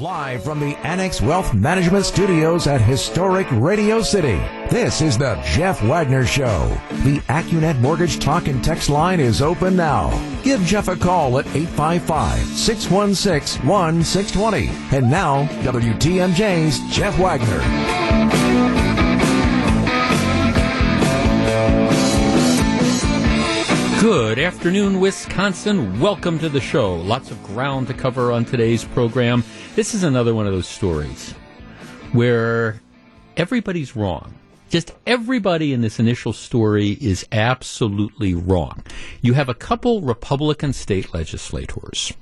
Live from the Annex Wealth Management Studios at historic Radio City, this is the Jeff Wagner Show. The Accunet Mortgage Talk and Text line is open now. Give Jeff a call at 855-616-1620. And now, WTMJ's Jeff Wagner. Good afternoon, Wisconsin. Welcome to the show. Lots of ground to cover on today's program. This is another one of those stories where everybody's wrong. Just everybody in this initial story is absolutely wrong. You have a couple Republican state legislators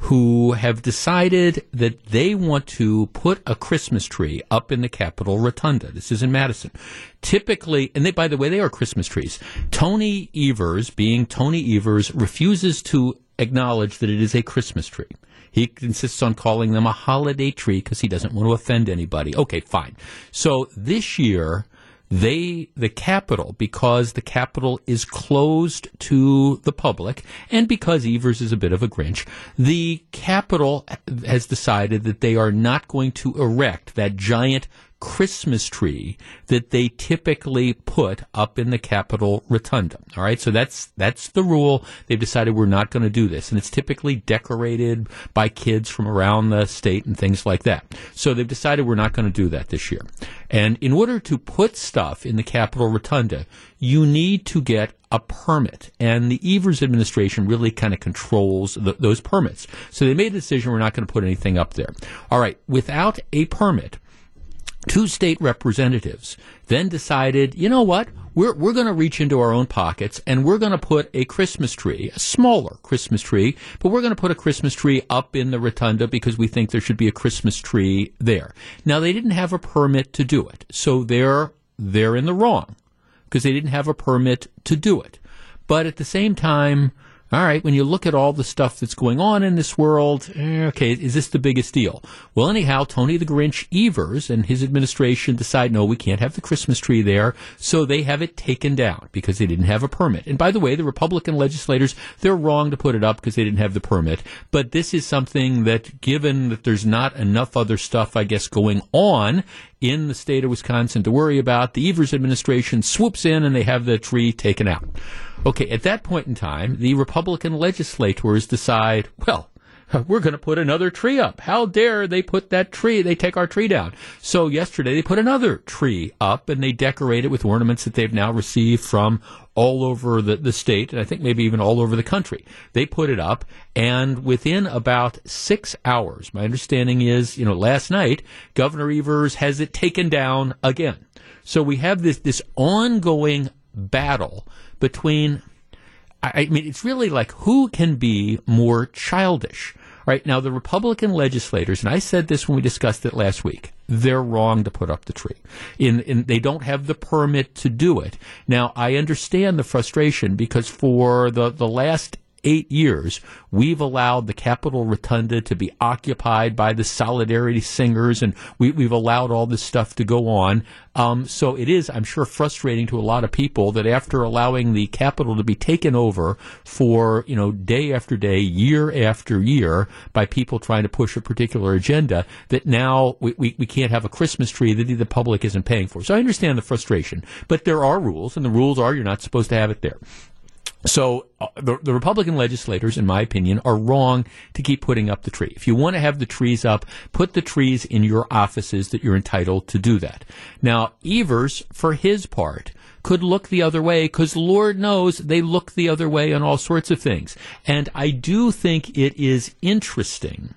who have decided that they want to put a Christmas tree up in the Capitol Rotunda. This is in Madison. Typically, and they, by the way, they are Christmas trees. Tony Evers, being Tony Evers, refuses to acknowledge that it is a Christmas tree. He insists on calling them a holiday tree because he doesn't want to offend anybody. Okay, fine. So this year, they the capital because the capital is closed to the public and because Evers is a bit of a Grinch, the capital has decided that they are not going to erect that giant Christmas tree that they typically put up in the Capitol Rotunda. All right, so that's that's the rule. They've decided we're not going to do this, and it's typically decorated by kids from around the state and things like that. So they've decided we're not going to do that this year. And in order to put stuff in the Capitol Rotunda, you need to get a permit. And the Evers administration really kind of controls the, those permits. So they made a decision we're not going to put anything up there. All right, without a permit, two state representatives then decided, you know what? We're, we're going to reach into our own pockets and we're going to put a Christmas tree, a smaller Christmas tree, but we're going to put a Christmas tree up in the rotunda because we think there should be a Christmas tree there. Now, they didn't have a permit to do it, so they're, they're in the wrong because they didn't have a permit to do it. But at the same time, all right, when you look at all the stuff that's going on in this world, eh, okay, is this the biggest deal? Well, anyhow, Tony the Grinch Evers and his administration decide, no, we can't have the Christmas tree there, so they have it taken down because they didn't have a permit. And by the way, the Republican legislators, they're wrong to put it up because they didn't have the permit. But this is something that, given that there's not enough other stuff, I guess, going on in the state of Wisconsin to worry about, the Evers administration swoops in and they have the tree taken out. Okay, at that point in time, the Republican legislators decide, well, we're going to put another tree up. How dare they put that tree? They take our tree down. So yesterday they put another tree up and they decorate it with ornaments that they've now received from all over the, the state and I think maybe even all over the country. They put it up and within about six hours, my understanding is, you know, last night, Governor Evers has it taken down again. So we have this, this ongoing battle between I mean, it's really like who can be more childish? Right now, the Republican legislators, and I said this when we discussed it last week, they're wrong to put up the tree. In, in, they don't have the permit to do it. Now, I understand the frustration because for the, the last eight years, we've allowed the Capitol Rotunda to be occupied by the Solidarity Singers, and we, have allowed all this stuff to go on. Um, so it is, I'm sure, frustrating to a lot of people that after allowing the Capitol to be taken over for, you know, day after day, year after year by people trying to push a particular agenda, that now we, we, we can't have a Christmas tree that the public isn't paying for. So I understand the frustration, but there are rules, and the rules are you're not supposed to have it there. So uh, the, the, Republican legislators, in my opinion, are wrong to keep putting up the tree. If you want to have the trees up, put the trees in your offices that you're entitled to do that. Now, Evers, for his part, could look the other way because Lord knows they look the other way on all sorts of things. And I do think it is interesting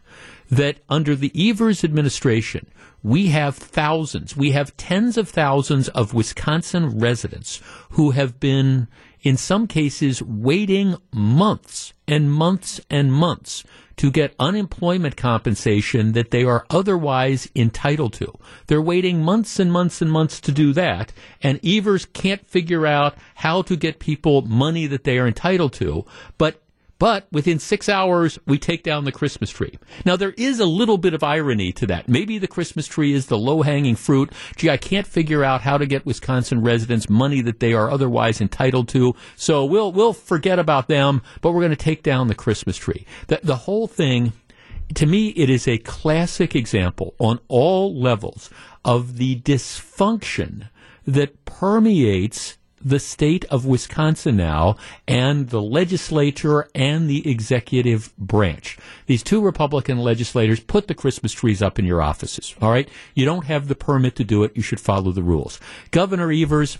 that under the Evers administration, we have thousands, we have tens of thousands of Wisconsin residents who have been in some cases waiting months and months and months to get unemployment compensation that they are otherwise entitled to. They're waiting months and months and months to do that, and Evers can't figure out how to get people money that they are entitled to, but but within six hours, we take down the Christmas tree. Now, there is a little bit of irony to that. Maybe the Christmas tree is the low hanging fruit. Gee, I can't figure out how to get Wisconsin residents money that they are otherwise entitled to. So we'll, we'll forget about them, but we're going to take down the Christmas tree. The, the whole thing to me, it is a classic example on all levels of the dysfunction that permeates the state of Wisconsin now and the legislature and the executive branch. These two Republican legislators put the Christmas trees up in your offices. All right. You don't have the permit to do it. You should follow the rules. Governor Evers,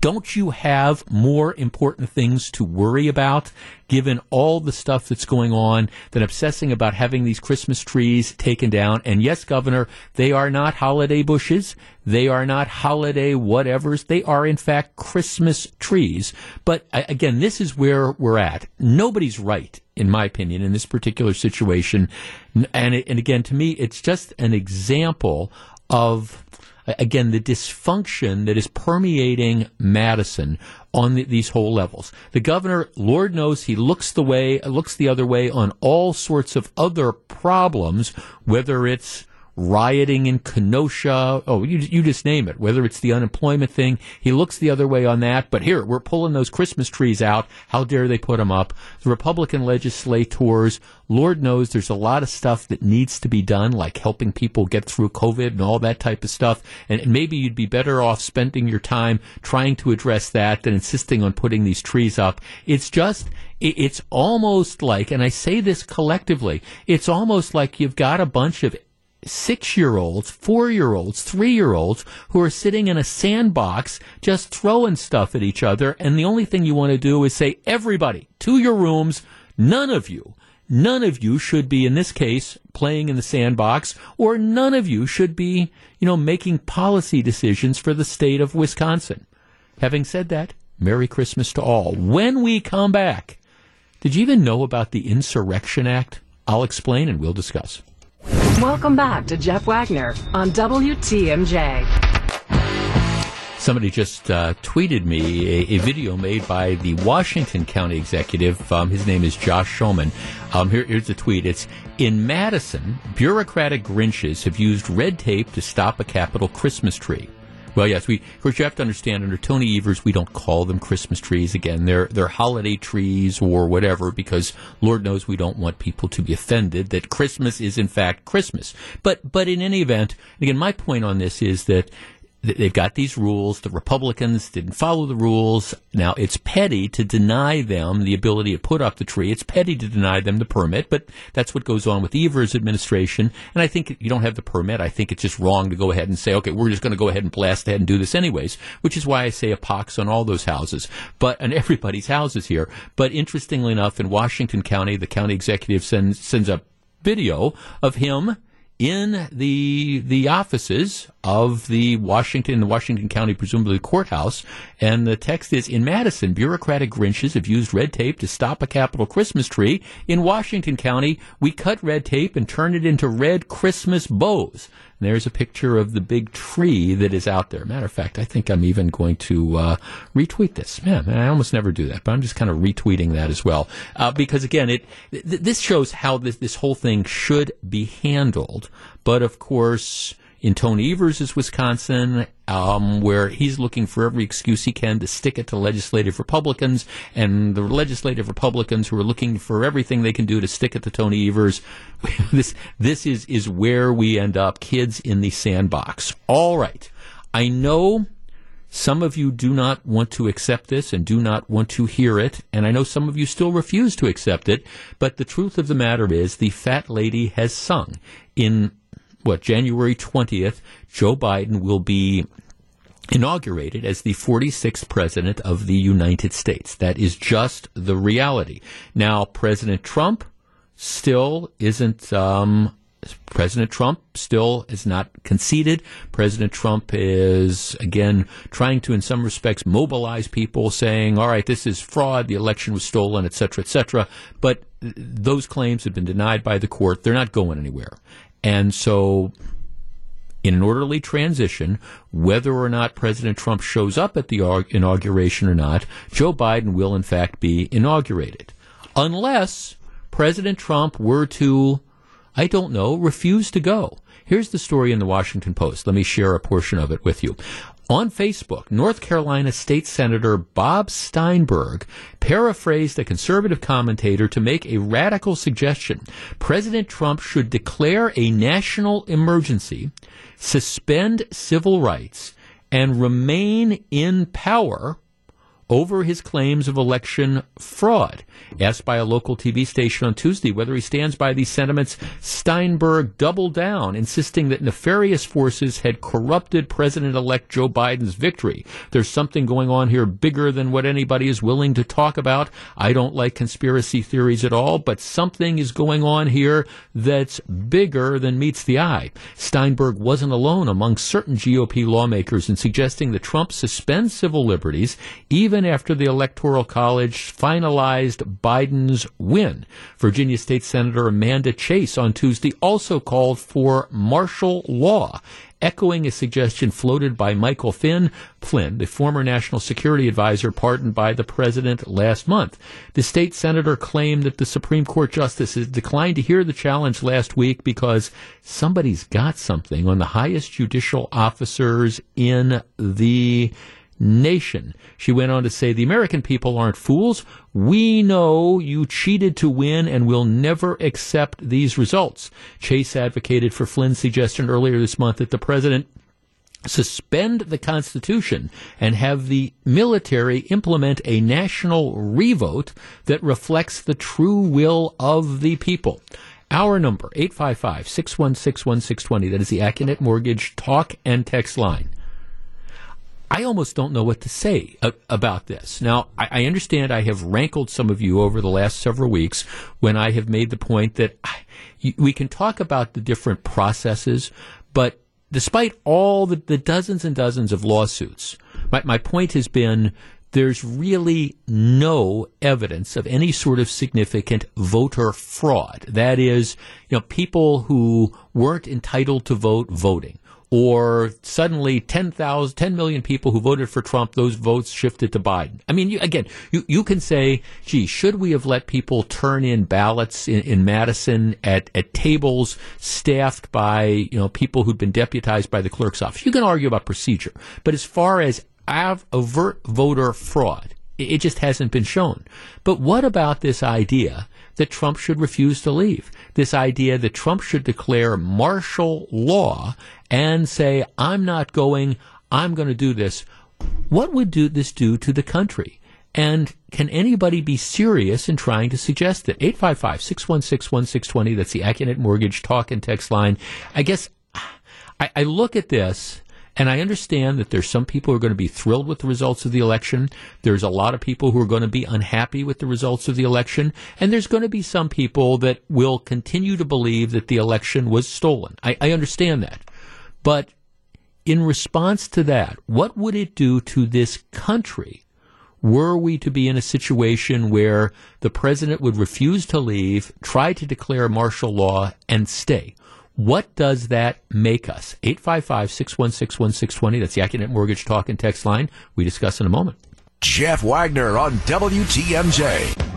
don't you have more important things to worry about given all the stuff that's going on than obsessing about having these Christmas trees taken down? And yes, Governor, they are not holiday bushes. They are not holiday whatevers. They are, in fact, Christmas trees. But again, this is where we're at. Nobody's right, in my opinion, in this particular situation. And, and again, to me, it's just an example of again, the dysfunction that is permeating Madison on the, these whole levels. The governor, Lord knows, he looks the way, looks the other way on all sorts of other problems, whether it's rioting in Kenosha. Oh, you, you just name it. Whether it's the unemployment thing, he looks the other way on that. But here, we're pulling those Christmas trees out. How dare they put them up? The Republican legislators, Lord knows there's a lot of stuff that needs to be done, like helping people get through COVID and all that type of stuff. And maybe you'd be better off spending your time trying to address that than insisting on putting these trees up. It's just, it's almost like, and I say this collectively, it's almost like you've got a bunch of six year olds, four year olds, three year olds who are sitting in a sandbox just throwing stuff at each other. And the only thing you want to do is say, everybody to your rooms. None of you, none of you should be, in this case, playing in the sandbox, or none of you should be, you know, making policy decisions for the state of Wisconsin. Having said that, Merry Christmas to all. When we come back, did you even know about the Insurrection Act? I'll explain and we'll discuss. Welcome back to Jeff Wagner on WTMJ. Somebody just uh, tweeted me a, a, video made by the Washington County executive. Um, his name is Josh Schoemann. Um, here, here's the tweet. It's in Madison, bureaucratic Grinches have used red tape to stop a Capitol Christmas tree. Well, yes, we of course you have to understand under Tony Evers we don't call them Christmas trees again. They're they're holiday trees or whatever because Lord knows we don't want people to be offended that Christmas is in fact Christmas. But but in any event, again, my point on this is that they've got these rules. The Republicans didn't follow the rules. Now it's petty to deny them the ability to put up the tree. It's petty to deny them the permit, but that's what goes on with Evers' administration. And I think you don't have the permit. I think it's just wrong to go ahead and say, okay, we're just going to go ahead and blast ahead and do this anyways, which is why I say a pox on all those houses, but on everybody's houses here. But interestingly enough, in Washington County, the county executive sends sends a video of him in the the offices of the Washington, the Washington County, presumably courthouse. And the text is in Madison, bureaucratic Grinches have used red tape to stop a Capitol Christmas tree. In Washington County, we cut red tape and turn it into red Christmas bows. There's a picture of the big tree that is out there. Matter of fact, I think I'm even going to uh, retweet this. Man, I almost never do that, but I'm just kind of retweeting that as well. Uh, because again, it th- this shows how this, this whole thing should be handled. But of course, in Tony Evers' Wisconsin, um, where he's looking for every excuse he can to stick it to legislative Republicans, and the legislative Republicans who are looking for everything they can do to stick it to Tony Evers. this this is is where we end up, kids in the sandbox. All right, I know. Some of you do not want to accept this and do not want to hear it, and I know some of you still refuse to accept it, but the truth of the matter is the fat lady has sung. In what, January 20th, Joe Biden will be inaugurated as the 46th president of the United States. That is just the reality. Now, President Trump still isn't, um, President Trump still is not conceded. President Trump is, again, trying to, in some respects, mobilize people, saying, all right, this is fraud, the election was stolen, et cetera, et cetera. But those claims have been denied by the court. They're not going anywhere. And so, in an orderly transition, whether or not President Trump shows up at the inauguration or not, Joe Biden will in fact be inaugurated. Unless President Trump were to, I don't know, refuse to go. Here's the story in the Washington Post. Let me share a portion of it with you. On Facebook, North Carolina State Senator Bob Steinburg paraphrased a conservative commentator to make a radical suggestion. President Trump should declare a national emergency, suspend civil rights, and remain in power over his claims of election fraud. Asked by a local TV station on Tuesday whether he stands by these sentiments, Steinburg doubled down, insisting that nefarious forces had corrupted President elect Joe Biden's victory. There's something going on here bigger than what anybody is willing to talk about. I don't like conspiracy theories at all, but something is going on here that's bigger than meets the eye. Steinburg wasn't alone among certain GOP lawmakers in suggesting that Trump suspend civil liberties even even after the Electoral College finalized Biden's win. Virginia State Senator Amanda Chase on Tuesday also called for martial law echoing a suggestion floated by Michael Finn, Flynn, the former national security advisor pardoned by the president last month. The state senator claimed that the Supreme Court justices declined to hear the challenge last week because somebody's got something on the highest judicial officers in the nation. She went on to say, The American people aren't fools. We know you cheated to win and will never accept these results. Chase advocated for Flynn's suggestion earlier this month that the president suspend the Constitution and have the military implement a national revote that reflects the true will of the people. Our number, 855 616 1620. That is the Accunet Mortgage talk and text line. I almost don't know what to say about this. Now, I-, I understand I have rankled some of you over the last several weeks when I have made the point that I, we can talk about the different processes, but despite all the, the dozens and dozens of lawsuits, my, my point has been there's really no evidence of any sort of significant voter fraud. That is, you know, people who weren't entitled to vote voting or suddenly 10,000, 10 million people who voted for Trump, those votes shifted to Biden. I mean, you, again, you, you can say, gee, should we have let people turn in ballots in, in Madison at, at tables staffed by, you know, people who'd been deputized by the clerk's office? You can argue about procedure. But as far as av- overt voter fraud, it just hasn't been shown. But what about this idea that Trump should refuse to leave? This idea that Trump should declare martial law and say, I'm not going, I'm going to do this, what would do this do to the country? And can anybody be serious in trying to suggest that? 855 616 1620, that's the Accunet Mortgage talk and text line. I guess I, I look at this and I understand that there's some people who are going to be thrilled with the results of the election. There's a lot of people who are going to be unhappy with the results of the election. And there's going to be some people that will continue to believe that the election was stolen. I, I understand that. But in response to that, what would it do to this country were we to be in a situation where the president would refuse to leave, try to declare martial law, and stay? What does that make us? 855 616 1620. That's the Accunet Mortgage Talk and Text line. We discuss in a moment. Jeff Wagner on WTMJ.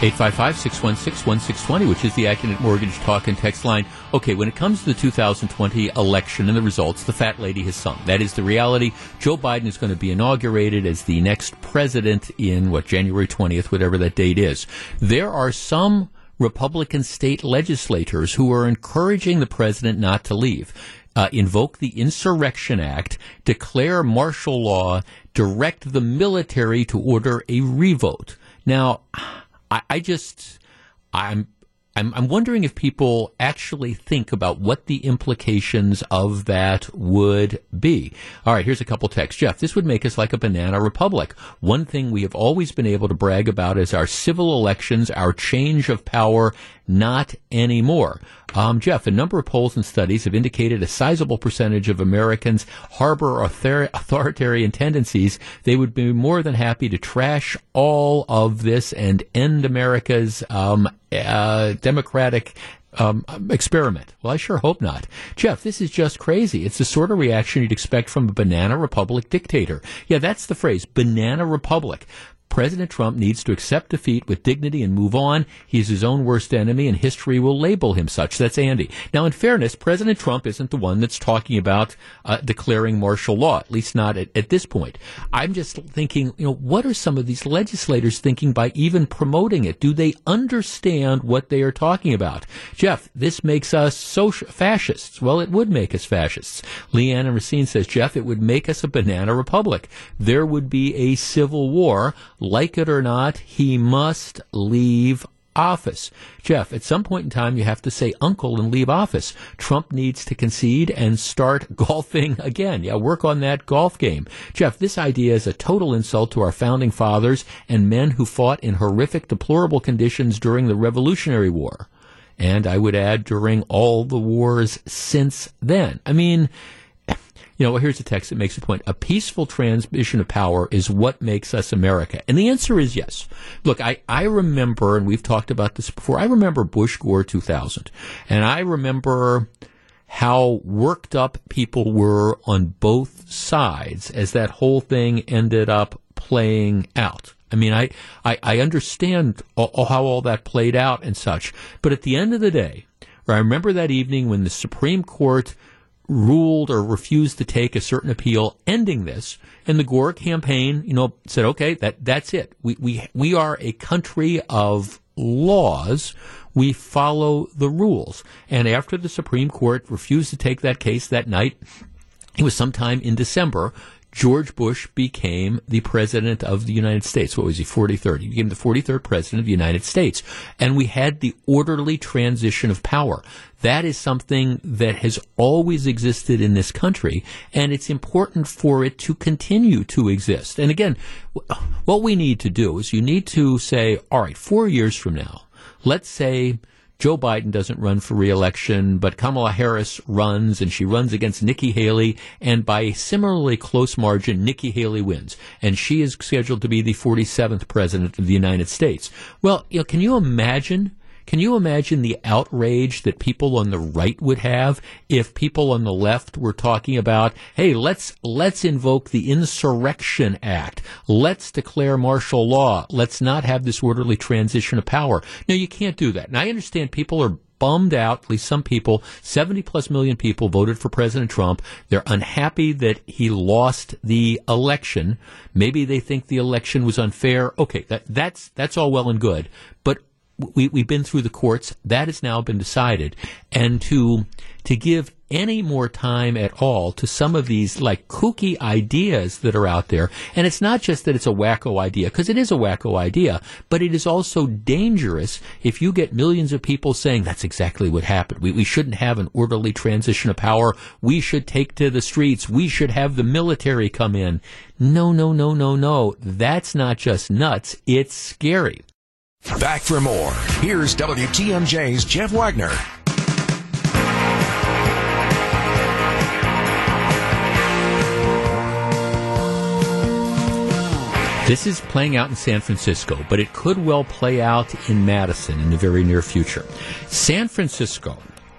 855-616-1620, which is the Accunet Mortgage Talk and Text line. Okay, when it comes to the 2020 election and the results, the fat lady has sung. That is the reality. Joe Biden is going to be inaugurated as the next president in, what, January 20th, whatever that date is. There are some Republican state legislators who are encouraging the president not to leave. Uh, invoke the Insurrection Act, declare martial law, direct the military to order a revote. Now, I, I just I'm I'm, I'm wondering if people actually think about what the implications of that would be. All right, here's a couple texts. Jeff, this would make us like a banana republic. One thing we have always been able to brag about is our civil elections, our change of power, not anymore. Um, Jeff, a number of polls and studies have indicated a sizable percentage of Americans harbor author- authoritarian tendencies. They would be more than happy to trash all of this and end America's um, uh, democratic um, experiment. Well, I sure hope not. Jeff, this is just crazy. It's the sort of reaction you'd expect from a banana republic dictator. Yeah, that's the phrase, banana republic. President Trump needs to accept defeat with dignity and move on. He's his own worst enemy, and history will label him such. That's Andy. Now, in fairness, President Trump isn't the one that's talking about uh, declaring martial law, at least not at, at this point. I'm just thinking, you know, what are some of these legislators thinking by even promoting it? Do they understand what they are talking about? Jeff, this makes us social fascists. Well, it would make us fascists. Leanne and Racine says, Jeff, it would make us a banana republic. There would be a civil war like it or not, he must leave office. Jeff, at some point in time, you have to say uncle and leave office. Trump needs to concede and start golfing again. Yeah, work on that golf game. Jeff, this idea is a total insult to our founding fathers and men who fought in horrific, deplorable conditions during the Revolutionary War. And I would add during all the wars since then. I mean, you know, well, here's a text that makes a point. A peaceful transmission of power is what makes us America. And the answer is yes. Look, I, I remember, and we've talked about this before, I remember Bush Gore 2000. And I remember how worked up people were on both sides as that whole thing ended up playing out. I mean, I, I, I understand all, how all that played out and such. But at the end of the day, I remember that evening when the Supreme Court ruled or refused to take a certain appeal ending this. And the Gore campaign, you know, said, okay, that, that's it. We, we, we are a country of laws. We follow the rules. And after the Supreme Court refused to take that case that night, it was sometime in December, George Bush became the president of the United States. What was he, 43rd? He became the 43rd president of the United States. And we had the orderly transition of power. That is something that has always existed in this country, and it's important for it to continue to exist. And again, what we need to do is you need to say, all right, four years from now, let's say Joe Biden doesn't run for reelection, but Kamala Harris runs, and she runs against Nikki Haley, and by a similarly close margin, Nikki Haley wins, and she is scheduled to be the 47th president of the United States. Well, you know, can you imagine can you imagine the outrage that people on the right would have if people on the left were talking about, hey, let's let's invoke the Insurrection Act. Let's declare martial law. Let's not have this orderly transition of power. No, you can't do that. And I understand people are bummed out, at least some people, 70 plus million people voted for President Trump. They're unhappy that he lost the election. Maybe they think the election was unfair. Okay, that, that's, that's all well and good. But we, we've been through the courts. That has now been decided. And to, to give any more time at all to some of these like kooky ideas that are out there. And it's not just that it's a wacko idea, because it is a wacko idea, but it is also dangerous if you get millions of people saying that's exactly what happened. We, we shouldn't have an orderly transition of power. We should take to the streets. We should have the military come in. No, no, no, no, no. That's not just nuts. It's scary. Back for more. Here's WTMJ's Jeff Wagner. This is playing out in San Francisco, but it could well play out in Madison in the very near future. San Francisco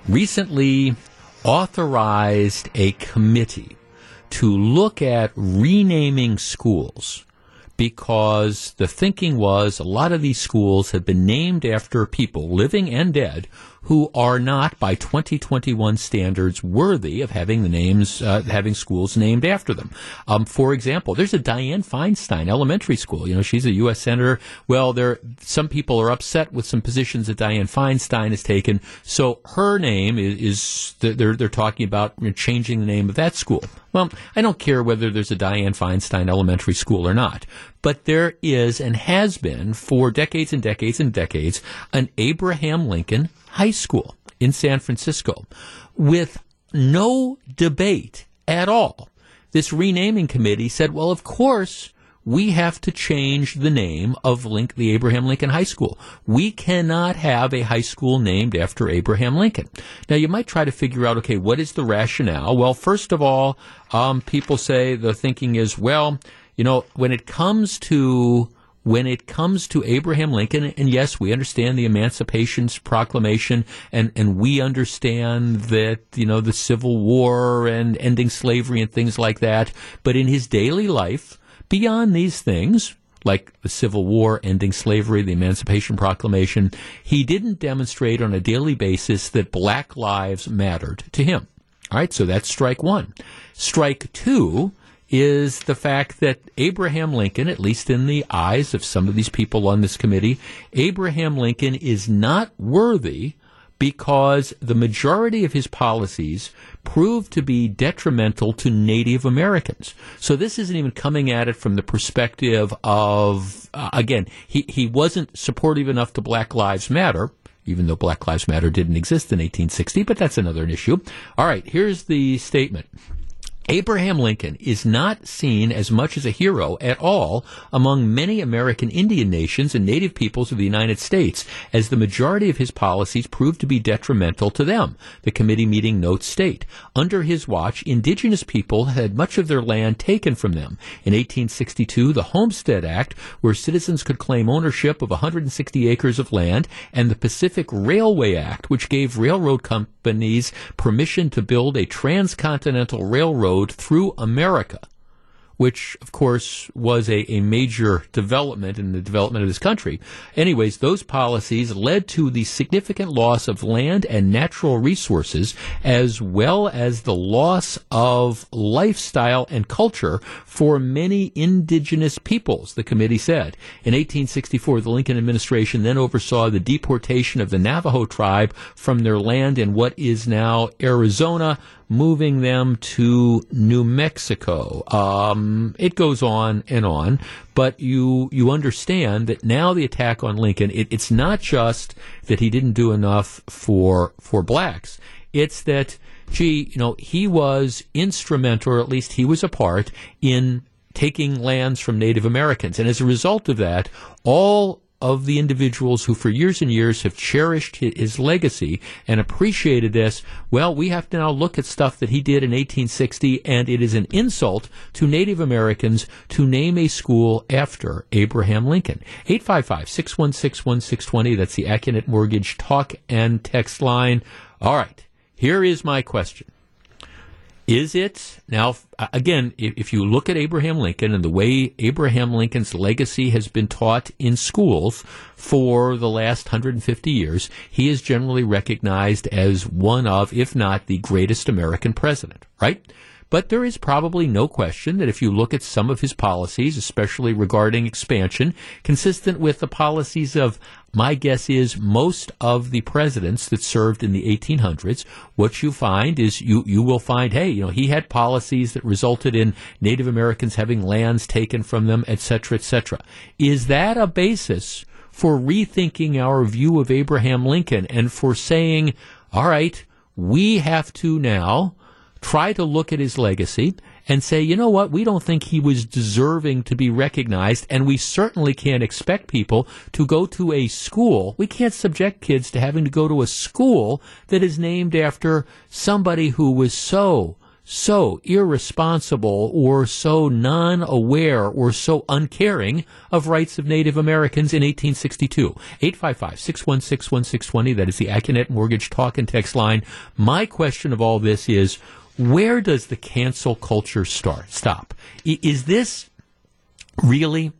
recently authorized a committee to look at renaming schools because the thinking was a lot of these schools have been named after people, living and dead, who are not, by 2021 standards, worthy of having the names, uh, having schools named after them. Um, for example, there's a Dianne Feinstein Elementary School. You know, she's a U.S. senator. Well, there, some people are upset with some positions that Dianne Feinstein has taken. So her name is, is they're, they're talking about changing the name of that school. Well, I don't care whether there's a Dianne Feinstein Elementary School or not, but there is and has been for decades and decades and decades an Abraham Lincoln High School in San Francisco with no debate at all. This renaming committee said, well, of course, we have to change the name of Link, the Abraham Lincoln High School. We cannot have a high school named after Abraham Lincoln. Now, you might try to figure out, okay, what is the rationale? Well, first of all, um, people say the thinking is, well, you know, when it comes to when it comes to Abraham Lincoln, and yes, we understand the Emancipation Proclamation, and, and we understand that, you know, the Civil War and ending slavery and things like that, but in his daily life, beyond these things, like the Civil War, ending slavery, the Emancipation Proclamation, he didn't demonstrate on a daily basis that black lives mattered to him. All right, so that's strike one. Strike two is the fact that Abraham Lincoln, at least in the eyes of some of these people on this committee, Abraham Lincoln is not worthy because the majority of his policies proved to be detrimental to Native Americans. So this isn't even coming at it from the perspective of, uh, again, he, he wasn't supportive enough to Black Lives Matter even though Black Lives Matter didn't exist in 1860, but that's another issue. All right, here's the statement. Abraham Lincoln is not seen as much as a hero at all among many American Indian nations and native peoples of the United States, as the majority of his policies proved to be detrimental to them. The committee meeting notes state, under his watch, indigenous people had much of their land taken from them. In 1862, the Homestead Act, where citizens could claim ownership of 160 acres of land, and the Pacific Railway Act, which gave railroad companies permission to build a transcontinental railroad road through America, which, of course, was a, a major development in the development of this country. Anyways, those policies led to the significant loss of land and natural resources, as well as the loss of lifestyle and culture for many indigenous peoples, the committee said. In 1864, the Lincoln administration then oversaw the deportation of the Navajo tribe from their land in what is now Arizona, moving them to New Mexico. Um, it goes on and on, but you you understand that now the attack on Lincoln, it, it's not just that he didn't do enough for for blacks. It's that gee, you know, he was instrumental, or at least he was a part in taking lands from Native Americans, and as a result of that, all of the individuals who for years and years have cherished his legacy and appreciated this, well, we have to now look at stuff that he did in 1860, and it is an insult to Native Americans to name a school after Abraham Lincoln. 855 616 1620, that's the Accunet Mortgage talk and text line. All right, here is my question. Is it now? Uh, again, if you look at Abraham Lincoln and the way Abraham Lincoln's legacy has been taught in schools for the last 150 years, he is generally recognized as one of, if not the greatest American president, right? But there is probably no question that if you look at some of his policies, especially regarding expansion, consistent with the policies of my guess is most of the presidents that served in the 1800s, what you find is you, you will find, hey, you know, he had policies that resulted in Native Americans having lands taken from them, et cetera, et cetera. Is that a basis for rethinking our view of Abraham Lincoln and for saying, all right, we have to now try to look at his legacy and say, you know what, we don't think he was deserving to be recognized, and we certainly can't expect people to go to a school. We can't subject kids to having to go to a school that is named after somebody who was so so irresponsible or so non aware or so uncaring of rights of Native Americans in 1862. 855 616 1620. That is the Accunet Mortgage Talk and Text line. My question of all this is where does the cancel culture start? Stop. Is this really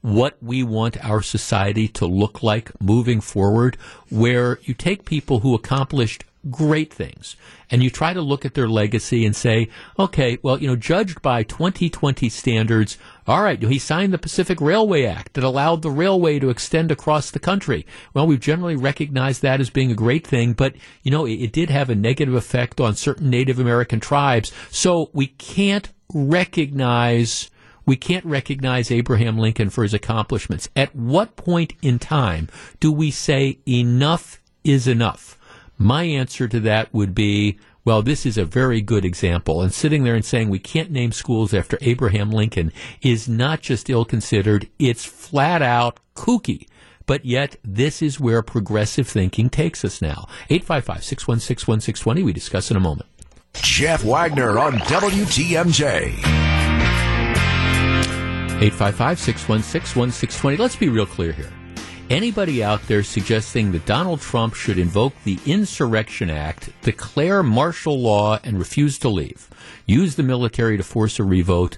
what we want our society to look like moving forward, where you take people who accomplished great things and you try to look at their legacy and say, okay, well, you know, judged by 2020 standards, all right, he signed the Pacific Railway Act that allowed the railway to extend across the country. Well, we've generally recognized that as being a great thing, but, you know, it, it did have a negative effect on certain Native American tribes. So we can't recognize we can't recognize Abraham Lincoln for his accomplishments. At what point in time do we say enough is enough? My answer to that would be well, this is a very good example. And sitting there and saying we can't name schools after Abraham Lincoln is not just ill considered, it's flat out kooky. But yet, this is where progressive thinking takes us now. 855 616 1620. We discuss in a moment. Jeff Wagner on WTMJ. 855 616 1620. Let's be real clear here. Anybody out there suggesting that Donald Trump should invoke the Insurrection Act, declare martial law, and refuse to leave, use the military to force a revote,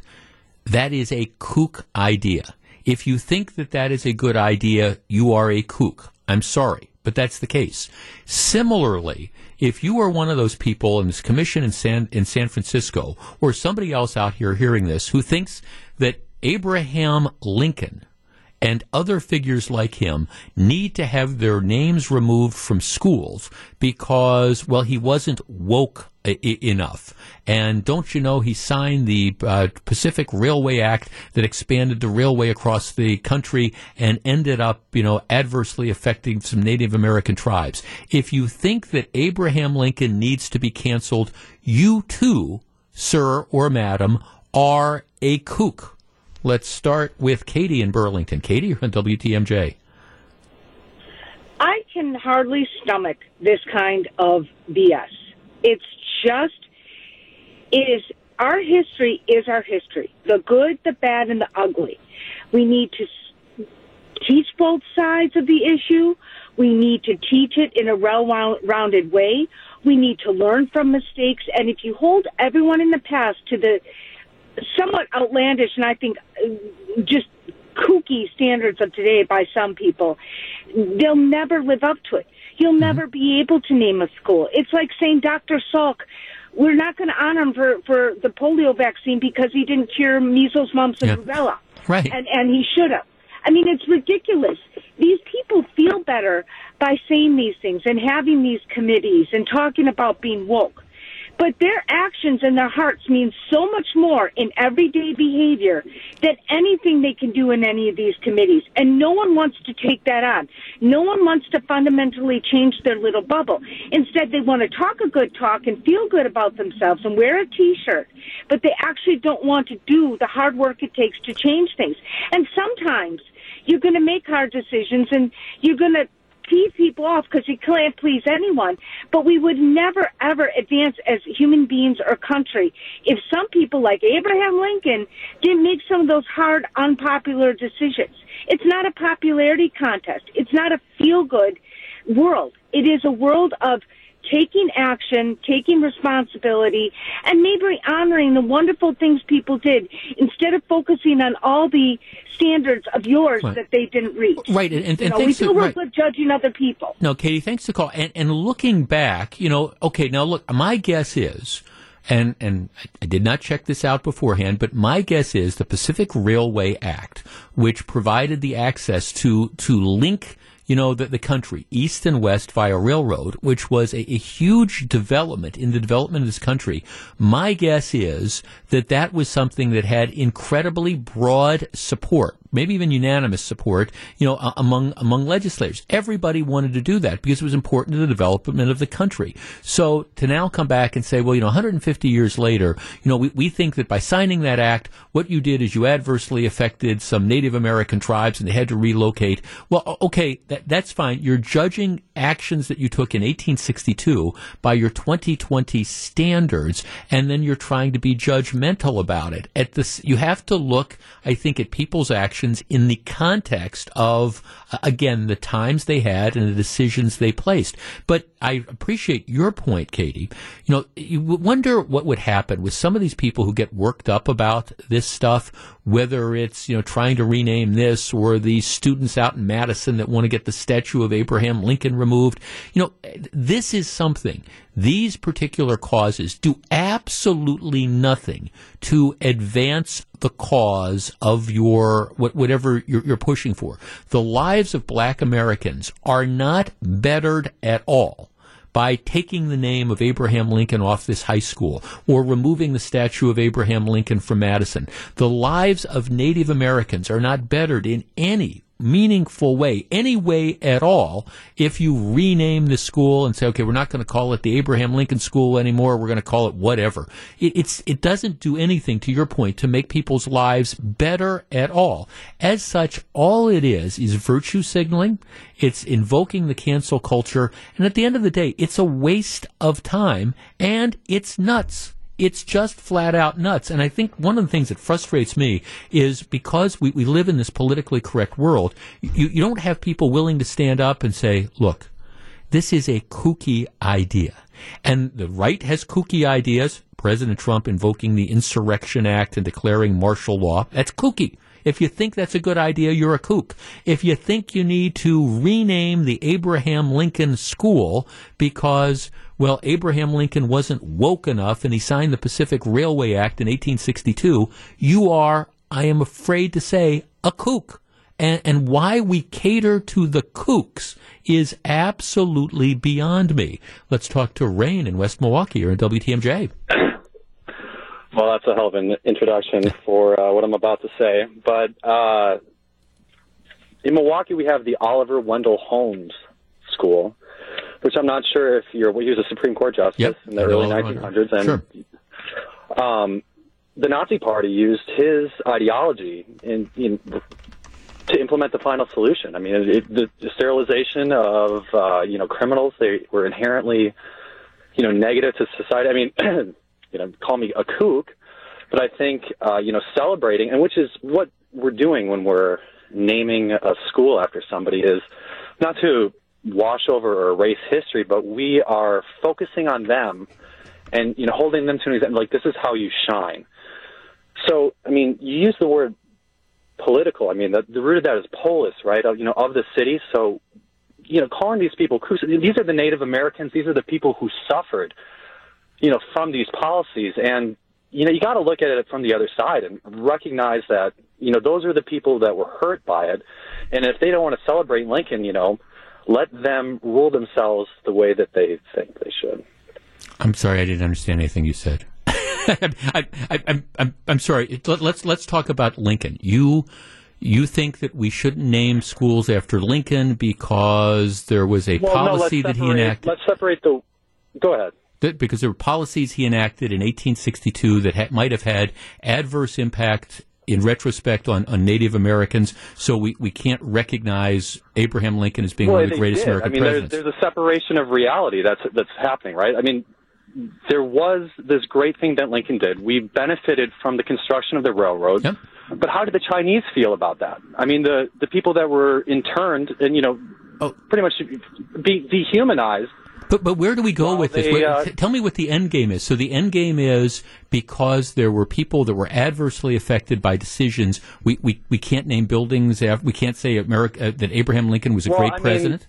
that is a kook idea. If you think that that is a good idea, you are a kook. I'm sorry, but that's the case. Similarly, if you are one of those people in this commission in San, in San Francisco or somebody else out here hearing this who thinks that Abraham Lincoln and other figures like him need to have their names removed from schools because, well, he wasn't woke I- enough. And don't you know he signed the uh, Pacific Railway Act that expanded the railway across the country and ended up, you know, adversely affecting some Native American tribes. If you think that Abraham Lincoln needs to be canceled, you too, sir or madam, are a kook. Let's start with Katie in Burlington. Katie, you're on WTMJ. I can hardly stomach this kind of BS. It's just, it is, our history is our history. The good, the bad, and the ugly. We need to teach both sides of the issue. We need to teach it in a well-rounded way. We need to learn from mistakes. And if you hold everyone in the past to the somewhat outlandish and I think uh, just kooky standards of today by some people, they'll never live up to it. You'll never be able to name a school. It's like saying Dr. Salk, we're not going to honor him for, for the polio vaccine because he didn't cure measles, mumps, and Yeah. rubella. Right. And, and he should have. I mean, it's ridiculous. These people feel better by saying these things and having these committees and talking about being woke. But their actions and their hearts mean so much more in everyday behavior than anything they can do in any of these committees. And no one wants to take that on. No one wants to fundamentally change their little bubble. Instead, they want to talk a good talk and feel good about themselves and wear a t-shirt, but they actually don't want to do the hard work it takes to change things. And sometimes you're going to make hard decisions and you're going to tease people off because you can't please anyone. But we would never ever advance as human beings or country if some people like Abraham Lincoln didn't make some of those hard, unpopular decisions. It's not a popularity contest. It's not a feel good world. It is a world of taking action, taking responsibility, and maybe honoring the wonderful things people did instead of focusing on all the standards of yours Right. that they didn't reach. Right, and, and, and know, we to, real right. good judging other people. No, Katie, thanks for the call. And, and looking back, you know, okay, now look, my guess is, and, and I did not check this out beforehand, but my guess is the Pacific Railway Act, which provided the access to, to link you know, the, the country, east and west via railroad, which was a, a huge development in the development of this country. My guess is that that was something that had incredibly broad support, maybe even unanimous support, you know, among, among legislators. Everybody wanted to do that because it was important to the development of the country. So to now come back and say, well, you know, 150 years later, you know, we, we think that by signing that act, what you did is you adversely affected some Native American tribes and they had to relocate. Well, okay, that, that's fine. You're judging actions that you took in 1862 by your 2020 standards, and then you're trying to be judgmental about it. At this, you have to look, I think, at people's actions in the context of, uh, again, the times they had and the decisions they placed. But I appreciate your point, Katie. You know, you wonder what would happen with some of these people who get worked up about this stuff, whether it's, you know, trying to rename this or the students out in Madison that want to get the statue of Abraham Lincoln removed. You know, this is something. These particular causes do absolutely nothing to advance the cause of your whatever you're, you're pushing for. The lives of black Americans are not bettered at all by taking the name of Abraham Lincoln off this high school or removing the statue of Abraham Lincoln from Madison. The lives of Native Americans are not bettered in any meaningful way, any way at all, if you rename the school and say, okay, we're not going to call it the Abraham Lincoln School anymore. We're going to call it whatever. It, it's it doesn't do anything, to your point, to make people's lives better at all. As such, all it is is virtue signaling. It's invoking the cancel culture, and at the end of the day, it's a waste of time and it's nuts. It's just flat out nuts. And I think one of the things that frustrates me is because we, we live in this politically correct world, you, you don't have people willing to stand up and say, look, this is a kooky idea. And the right has kooky ideas. President Trump invoking the Insurrection Act and declaring martial law. That's kooky. If you think that's a good idea, you're a kook. If you think you need to rename the Abraham Lincoln School because, well, Abraham Lincoln wasn't woke enough and he signed the Pacific Railway Act in 1862, you are, I am afraid to say, a kook. And, and why we cater to the kooks is absolutely beyond me. Let's talk to Rain in West Milwaukee or in WTMJ. Well, that's a hell of an introduction for uh, what I'm about to say. But uh, in Milwaukee, we have the Oliver Wendell Holmes School, which I'm not sure if you're. He was a Supreme Court justice Yep. in the early Oliver 1900s, and Sure. um, the Nazi Party used his ideology in, in to implement the final solution. I mean, it, the, the sterilization of uh, you know criminals. They were inherently you know negative to society. I mean, you know, call me a kook, but I think uh, you know celebrating, and which is what we're doing when we're naming a school after somebody is not to wash over or erase history, but we are focusing on them and you know holding them to an example. Like this is how you shine. So, I mean, you use the word political. I mean, the, the root of that is polis, right? Of, you know, of the city. So, you know, calling these people these are the Native Americans. These are the people who suffered, you know, from these policies. And you know, you got to look at it from the other side and recognize that you know those are the people that were hurt by it. And if they don't want to celebrate Lincoln, you know, let them rule themselves the way that they think they should. I'm sorry, I didn't understand anything you said. I, I, I'm, I'm, sorry. Let- Let's let's talk about Lincoln. You you think that we shouldn't name schools after Lincoln because there was a Well, no, policy that he enacted. Let's separate the. Go ahead. That- because there were policies he enacted in 1862 that ha- might have had adverse impact in retrospect on, on Native Americans. So we, we can't recognize Abraham Lincoln as being well, one of the greatest did. American I mean, there's, presidents. there's a separation of reality that's that's happening, right? I mean, there was this great thing that Lincoln did. We benefited from the construction of the railroad. Yep. But how did the Chinese feel about that? I mean, the the people that were interned and you know, Oh. pretty much be dehumanized. But but where do we go Well, with this? Where- uh, tell me what the end game is. So the end game is because there were people that were adversely affected by decisions. We we, we can't name buildings. We can't say America, uh, that Abraham Lincoln was a Well, great I mean, president.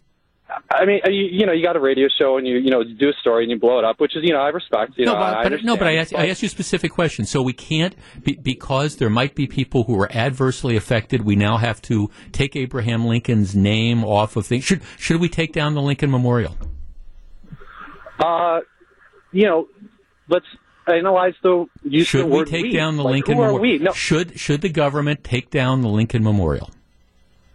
I mean, you, you know, you got a radio show and you you know do a story and you blow it up, which is you know I respect. You no, know, but, I but no, but I asked, I asked you a specific question. So we can't be, because there might be people who are adversely affected. We now have to take Abraham Lincoln's name off of things. Should should we take down the Lincoln Memorial? Uh, you know, let's analyze the use Should the we take we. down the Like, Lincoln Memorial? No, Should should the government take down the Lincoln Memorial?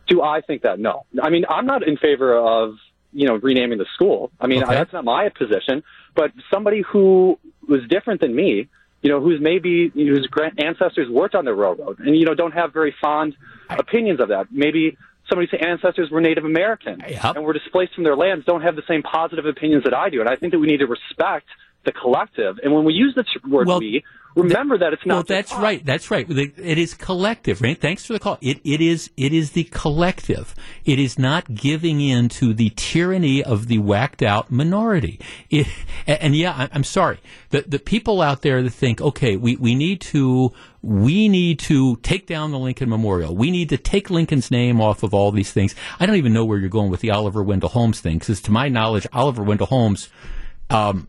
do I think that? No. I mean, I'm not in favor of you know renaming the school. I mean, Okay. that's not my position. But somebody who was different than me, you know, who's maybe whose ancestors worked on the railroad, and you know, don't have very fond opinions of that. Maybe somebody's ancestors were Native American Yep. and were displaced from their lands, don't have the same positive opinions that I do. And I think that we need to respect the collective. And when we use the word Well, we, remember that it's not. Well, that's us. right. That's right. It is collective, right? Thanks for the call. It, it is, it is the collective. It is not giving in to the tyranny of the whacked out minority. It, and, yeah, I- I'm sorry. The, the people out there that think, okay, we, we need to, we need to take down the Lincoln Memorial. We need to take Lincoln's name off of all these things. I don't even know where you're going with the Oliver Wendell Holmes thing, because to my knowledge, Oliver Wendell Holmes, um,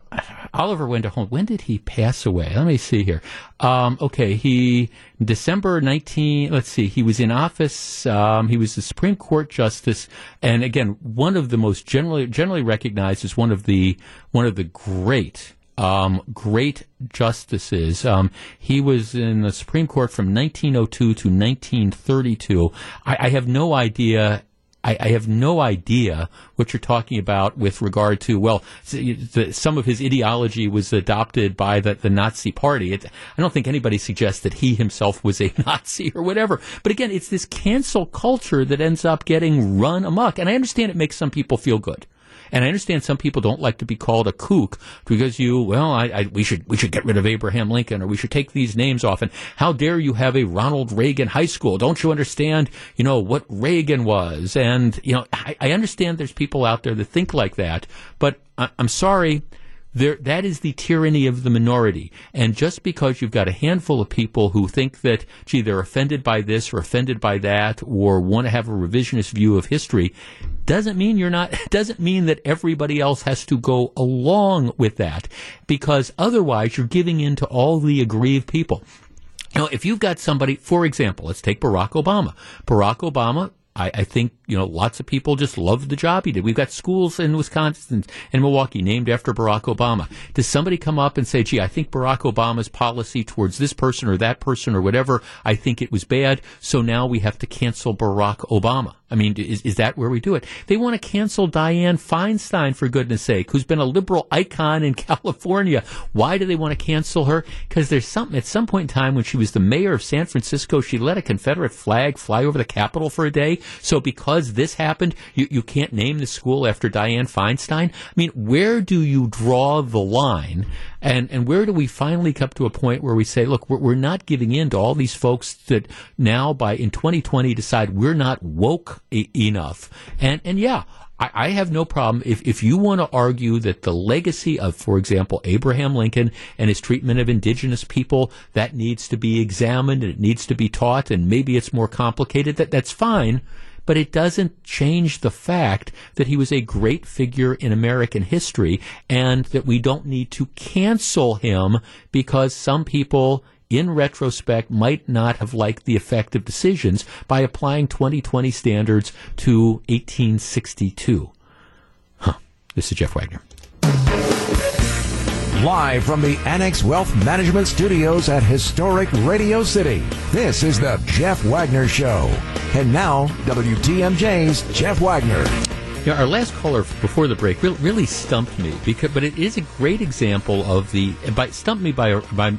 Oliver Wendell Holmes. When did he pass away? Let me see here. Um, okay, he December nineteen. Let's see. He was in office. Um, he was the Supreme Court justice, and again, one of the most generally generally recognized as one of the one of the great. Um, great justices. Um, he was in the Supreme Court from 1902 to 1932. I, I have no idea I, I have no idea what you're talking about with regard to, well, some of his ideology was adopted by the, the Nazi party. It, I don't think anybody suggests that he himself was a Nazi or whatever. But again, it's this cancel culture that ends up getting run amok. And I understand it makes some people feel good. And I understand some people don't like to be called a kook because you, well, I, I, we should we should get rid of Abraham Lincoln or we should take these names off. And how dare you have a Ronald Reagan High School? Don't you understand? You know what Reagan was, and you know I, I understand there's people out there that think like that, but I, I'm sorry. There, that is the tyranny of the minority. And just because you've got a handful of people who think that, gee, they're offended by this or offended by that or want to have a revisionist view of history, doesn't mean you're not, doesn't mean that everybody else has to go along with that. Because otherwise you're giving in to all the aggrieved people. Now, if you've got somebody, for example, let's take Barack Obama. Barack Obama I, I, think you know lots of people just love the job he did. We've got schools in Wisconsin and Milwaukee named after Barack Obama. Does somebody come up and say, "Gee, I think Barack Obama's policy towards this person or that person or whatever, I think it was bad, so now we have to cancel Barack Obama"? I mean, is, is that where we do it? They want to cancel Dianne Feinstein, for goodness sake, who's been a liberal icon in California. Why do they want to cancel her? Because there's something, at some point in time when she was the mayor of San Francisco, she let a Confederate flag fly over the Capitol for a day. So because this happened, you, you can't name the school after Dianne Feinstein? I mean, where do you draw the line? And, and where do we finally come to a point where we say, look, we're, we're not giving in to all these folks that now by in 2020 decide we're not woke e- enough. And, and yeah, I, I have no problem if, if you want to argue that the legacy of, for example, Abraham Lincoln and his treatment of indigenous people, that needs to be examined and it needs to be taught and maybe it's more complicated, that, that's fine but it doesn't change the fact that he was a great figure in American history and that we don't need to cancel him because some people in retrospect might not have liked the effect of decisions by applying 2020 standards to 1862. Huh. This is Jeff Wagner. Live from the Annex Wealth Management Studios at historic Radio City, this is the Jeff Wagner Show. And now, WTMJ's Jeff Wagner. Yeah, our last caller before the break really, stumped me because, but it is a great example of the. By stumped me by by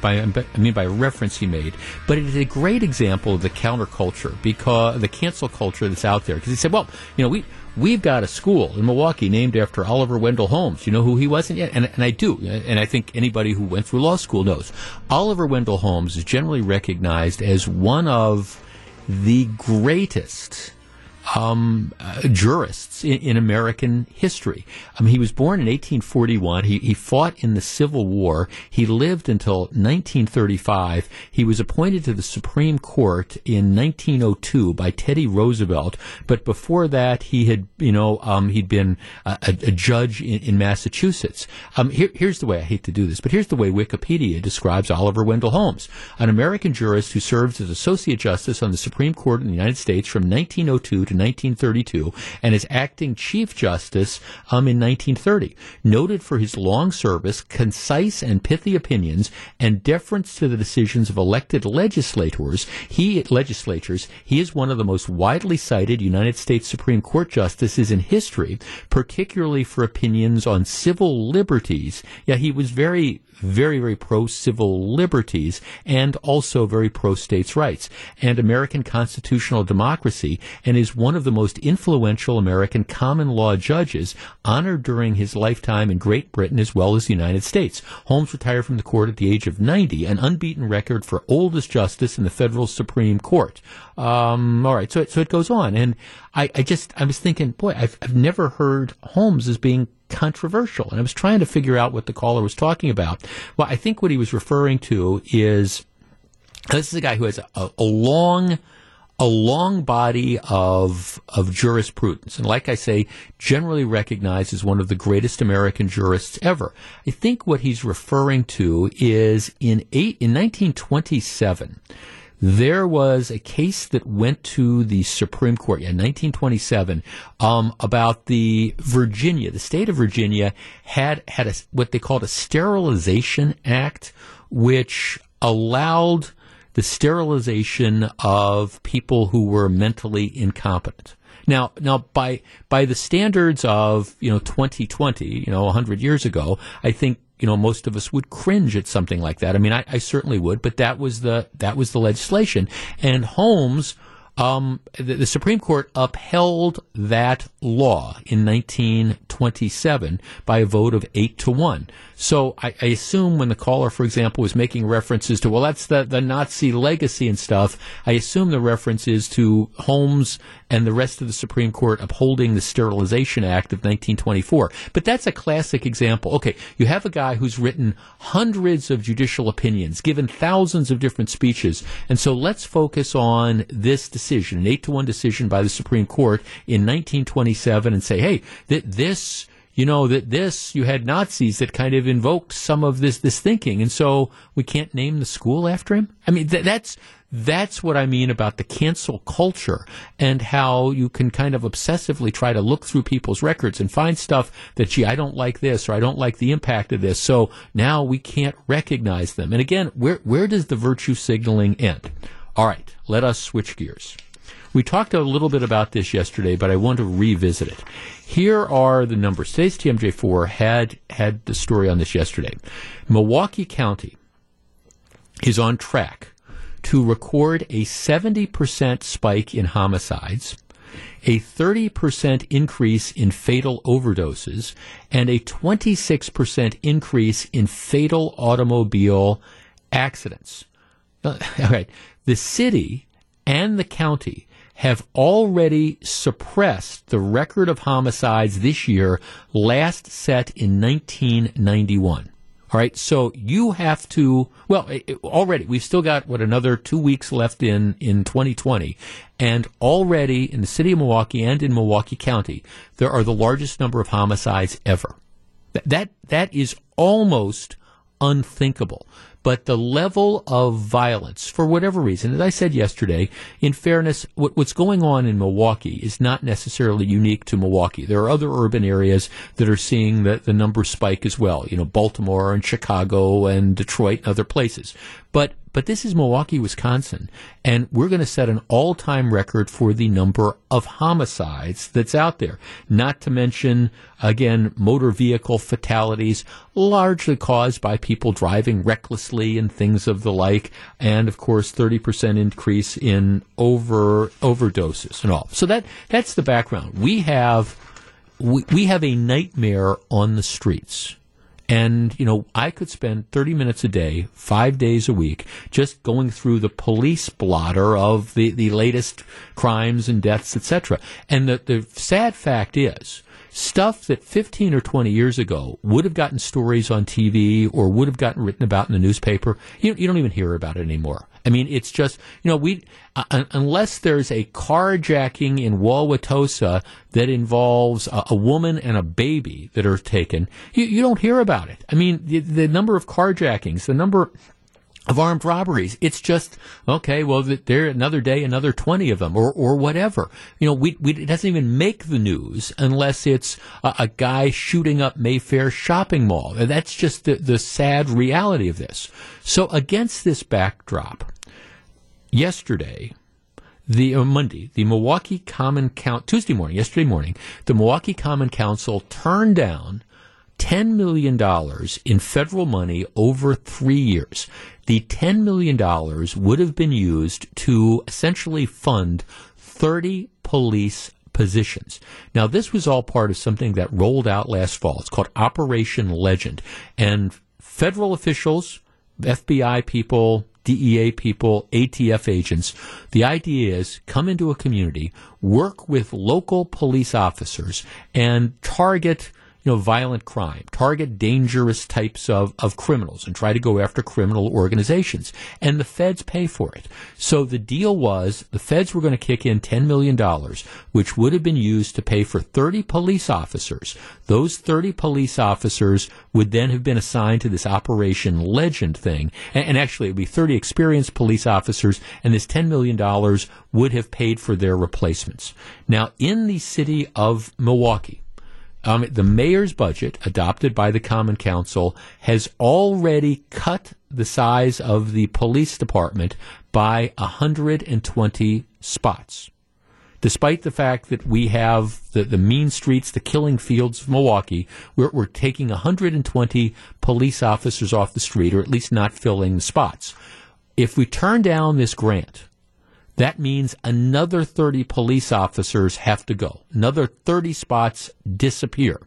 by, I mean by a reference he made, but it is a great example of the counterculture because the cancel culture that's out there. Because he said, well, you know, we We've got a school in Milwaukee named after Oliver Wendell Holmes. You know who he was? And, and, and I do. And I think anybody who went through law school knows. Oliver Wendell Holmes is generally recognized as one of the greatest um, uh, jurists in, in, American history. Um, he was born in 1841. He, he fought in the Civil War. He lived until 1935. He was appointed to the Supreme Court in 1902 by Teddy Roosevelt. But before that, he had, you know, um, he'd been a, a, a judge in, in Massachusetts. Um, here, here's the way I hate to do this, but here's the way Wikipedia describes Oliver Wendell Holmes, an American jurist who served as Associate Justice on the Supreme Court in the United States from 1902 to 1932 and as acting Chief Justice um, in 1930. Noted for his long service, concise and pithy opinions, and deference to the decisions of elected legislators, he legislatures, he is one of the most widely cited United States Supreme Court justices in history, particularly for opinions on civil liberties. Yeah, he was very very, very pro civil liberties and also very pro states' rights and American constitutional democracy and is one of the most influential American common law judges honored during his lifetime in Great Britain as well as the United States. Holmes retired from the court at the age of 90, an unbeaten record for oldest justice in the federal Supreme Court. Um, all right, so, so it goes on. And I, I just, I was thinking, boy, I've, I've never heard Holmes as being controversial. And I was trying to figure out what the caller was talking about. Well, I think what he was referring to is this is a guy who has a, a long a long body of of jurisprudence, and like I say, generally recognized as one of the greatest American jurists ever. I think what he's referring to is in eight in 1927 there was a case that went to the Supreme Court, yeah, 1927, um, about the Virginia, the state of Virginia had had a, what they called a sterilization act, which allowed the sterilization of people who were mentally incompetent. Now, now by by the standards of you know 2020, you know 100 years ago, I think you know, most of us would cringe at something like that. I mean, I, I certainly would, but that was the that was the legislation. And Holmes Um, the, the, Supreme Court upheld that law in 1927 by a vote of eight to one. So I, I, assume when the caller, for example, was making references to, well, that's the, the Nazi legacy and stuff, I assume the reference is to Holmes and the rest of the Supreme Court upholding the Sterilization Act of 1924. But that's a classic example. Okay, you have a guy who's written hundreds of judicial opinions, given thousands of different speeches, and so let's focus on this decision, an eight to one decision by the Supreme Court in 1927, and say, hey, that this you know that this you had Nazis that kind of invoked some of this this thinking, and so we can't name the school after him. I mean, th- that's that's what I mean about the cancel culture and how you can kind of obsessively try to look through people's records and find stuff that, gee, I don't like this or I don't like the impact of this. So now we can't recognize them. And again, where, where does the virtue signaling end? All right, let us switch gears. We talked a little bit about this yesterday, but I want to revisit it. Here are the numbers. Today's TMJ4 had had the story on this yesterday. Milwaukee County is on track to record a 70% spike in homicides, a 30% increase in fatal overdoses, and a 26% increase in fatal automobile accidents. Uh, all right. The city and the county have already suppressed the record of homicides this year, last set in 1991. All right, so you have to. Well, already we've still got what another two weeks left in in 2020, and already in the city of Milwaukee and in Milwaukee County, there are the largest number of homicides ever. That that, that is almost unthinkable but the level of violence, for whatever reason, as I said yesterday, in fairness, what, what's going on in Milwaukee is not necessarily unique to Milwaukee. There are other urban areas that are seeing the, the numbers spike as well. You know, Baltimore and Chicago and Detroit and other places. But but this is Milwaukee, Wisconsin, and we're going to set an all-time record for the number of homicides that's out there. Not to mention, again, motor vehicle fatalities, largely caused by people driving recklessly and things of the like, and of course, 30% increase in over overdoses and all. So that that's the background. We have we, we have a nightmare on the streets and, you know, I could spend 30 minutes a day, five days a week, just going through the police blotter of the, the latest crimes and deaths, etc. And the, the sad fact is, stuff that 15 or 20 years ago would have gotten stories on TV or would have gotten written about in the newspaper, you, you don't even hear about it anymore. I mean, it's just, you know, we, uh, unless there's a carjacking in Wauwatosa that involves a, a, woman and a baby that are taken, you, you don't hear about it. I mean, the, the number of carjackings, the number of armed robberies. It's just okay. Well, there another day, another twenty of them, or or whatever. You know, we, we it doesn't even make the news unless it's a, a, guy shooting up Mayfair shopping mall. That's just the the sad reality of this. So against this backdrop, yesterday. The uh, Monday, the Milwaukee Common Council, Tuesday morning, yesterday morning, the Milwaukee Common Council turned down $10 million in federal money over three years. The $10 million would have been used to essentially fund 30 police positions. Now, this was all part of something that rolled out last fall. It's called Operation Legend. And federal officials, FBI people, DEA people, ATF agents. The idea is come into a community, work with local police officers, and target you know, violent crime, target dangerous types of, of criminals and try to go after criminal organizations. And the feds pay for it. So the deal was the feds were going to kick in $10 million, which would have been used to pay for 30 police officers. Those 30 police officers would then have been assigned to this Operation Legend thing. And, and actually, it would be 30 experienced police officers, and this $10 million would have paid for their replacements. Now, in the city of Milwaukee, um, the mayor's budget, adopted by the Common Council, has already cut the size of the police department by 120 spots. Despite the fact that we have the, the mean streets, the killing fields of Milwaukee, we're, we're taking 120 police officers off the street, or at least not filling the spots. If we turn down this grant, that means another 30 police officers have to go. Another 30 spots disappear.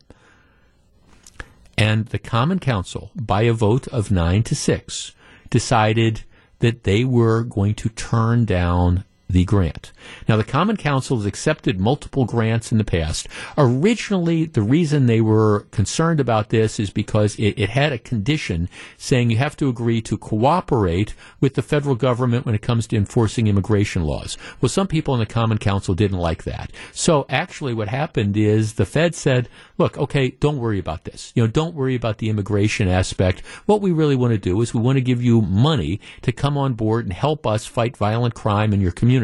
And the Common Council, by a vote of nine to six, decided that they were going to turn down the grant. Now, the Common Council has accepted multiple grants in the past. Originally, the reason they were concerned about this is because it, it, had a condition saying you have to agree to cooperate with the federal government when it comes to enforcing immigration laws. Well, some people in the Common Council didn't like that. So actually what happened is the Fed said, look, okay, don't worry about this. You know, don't worry about the immigration aspect. What we really want to do is we want to give you money to come on board and help us fight violent crime in your community.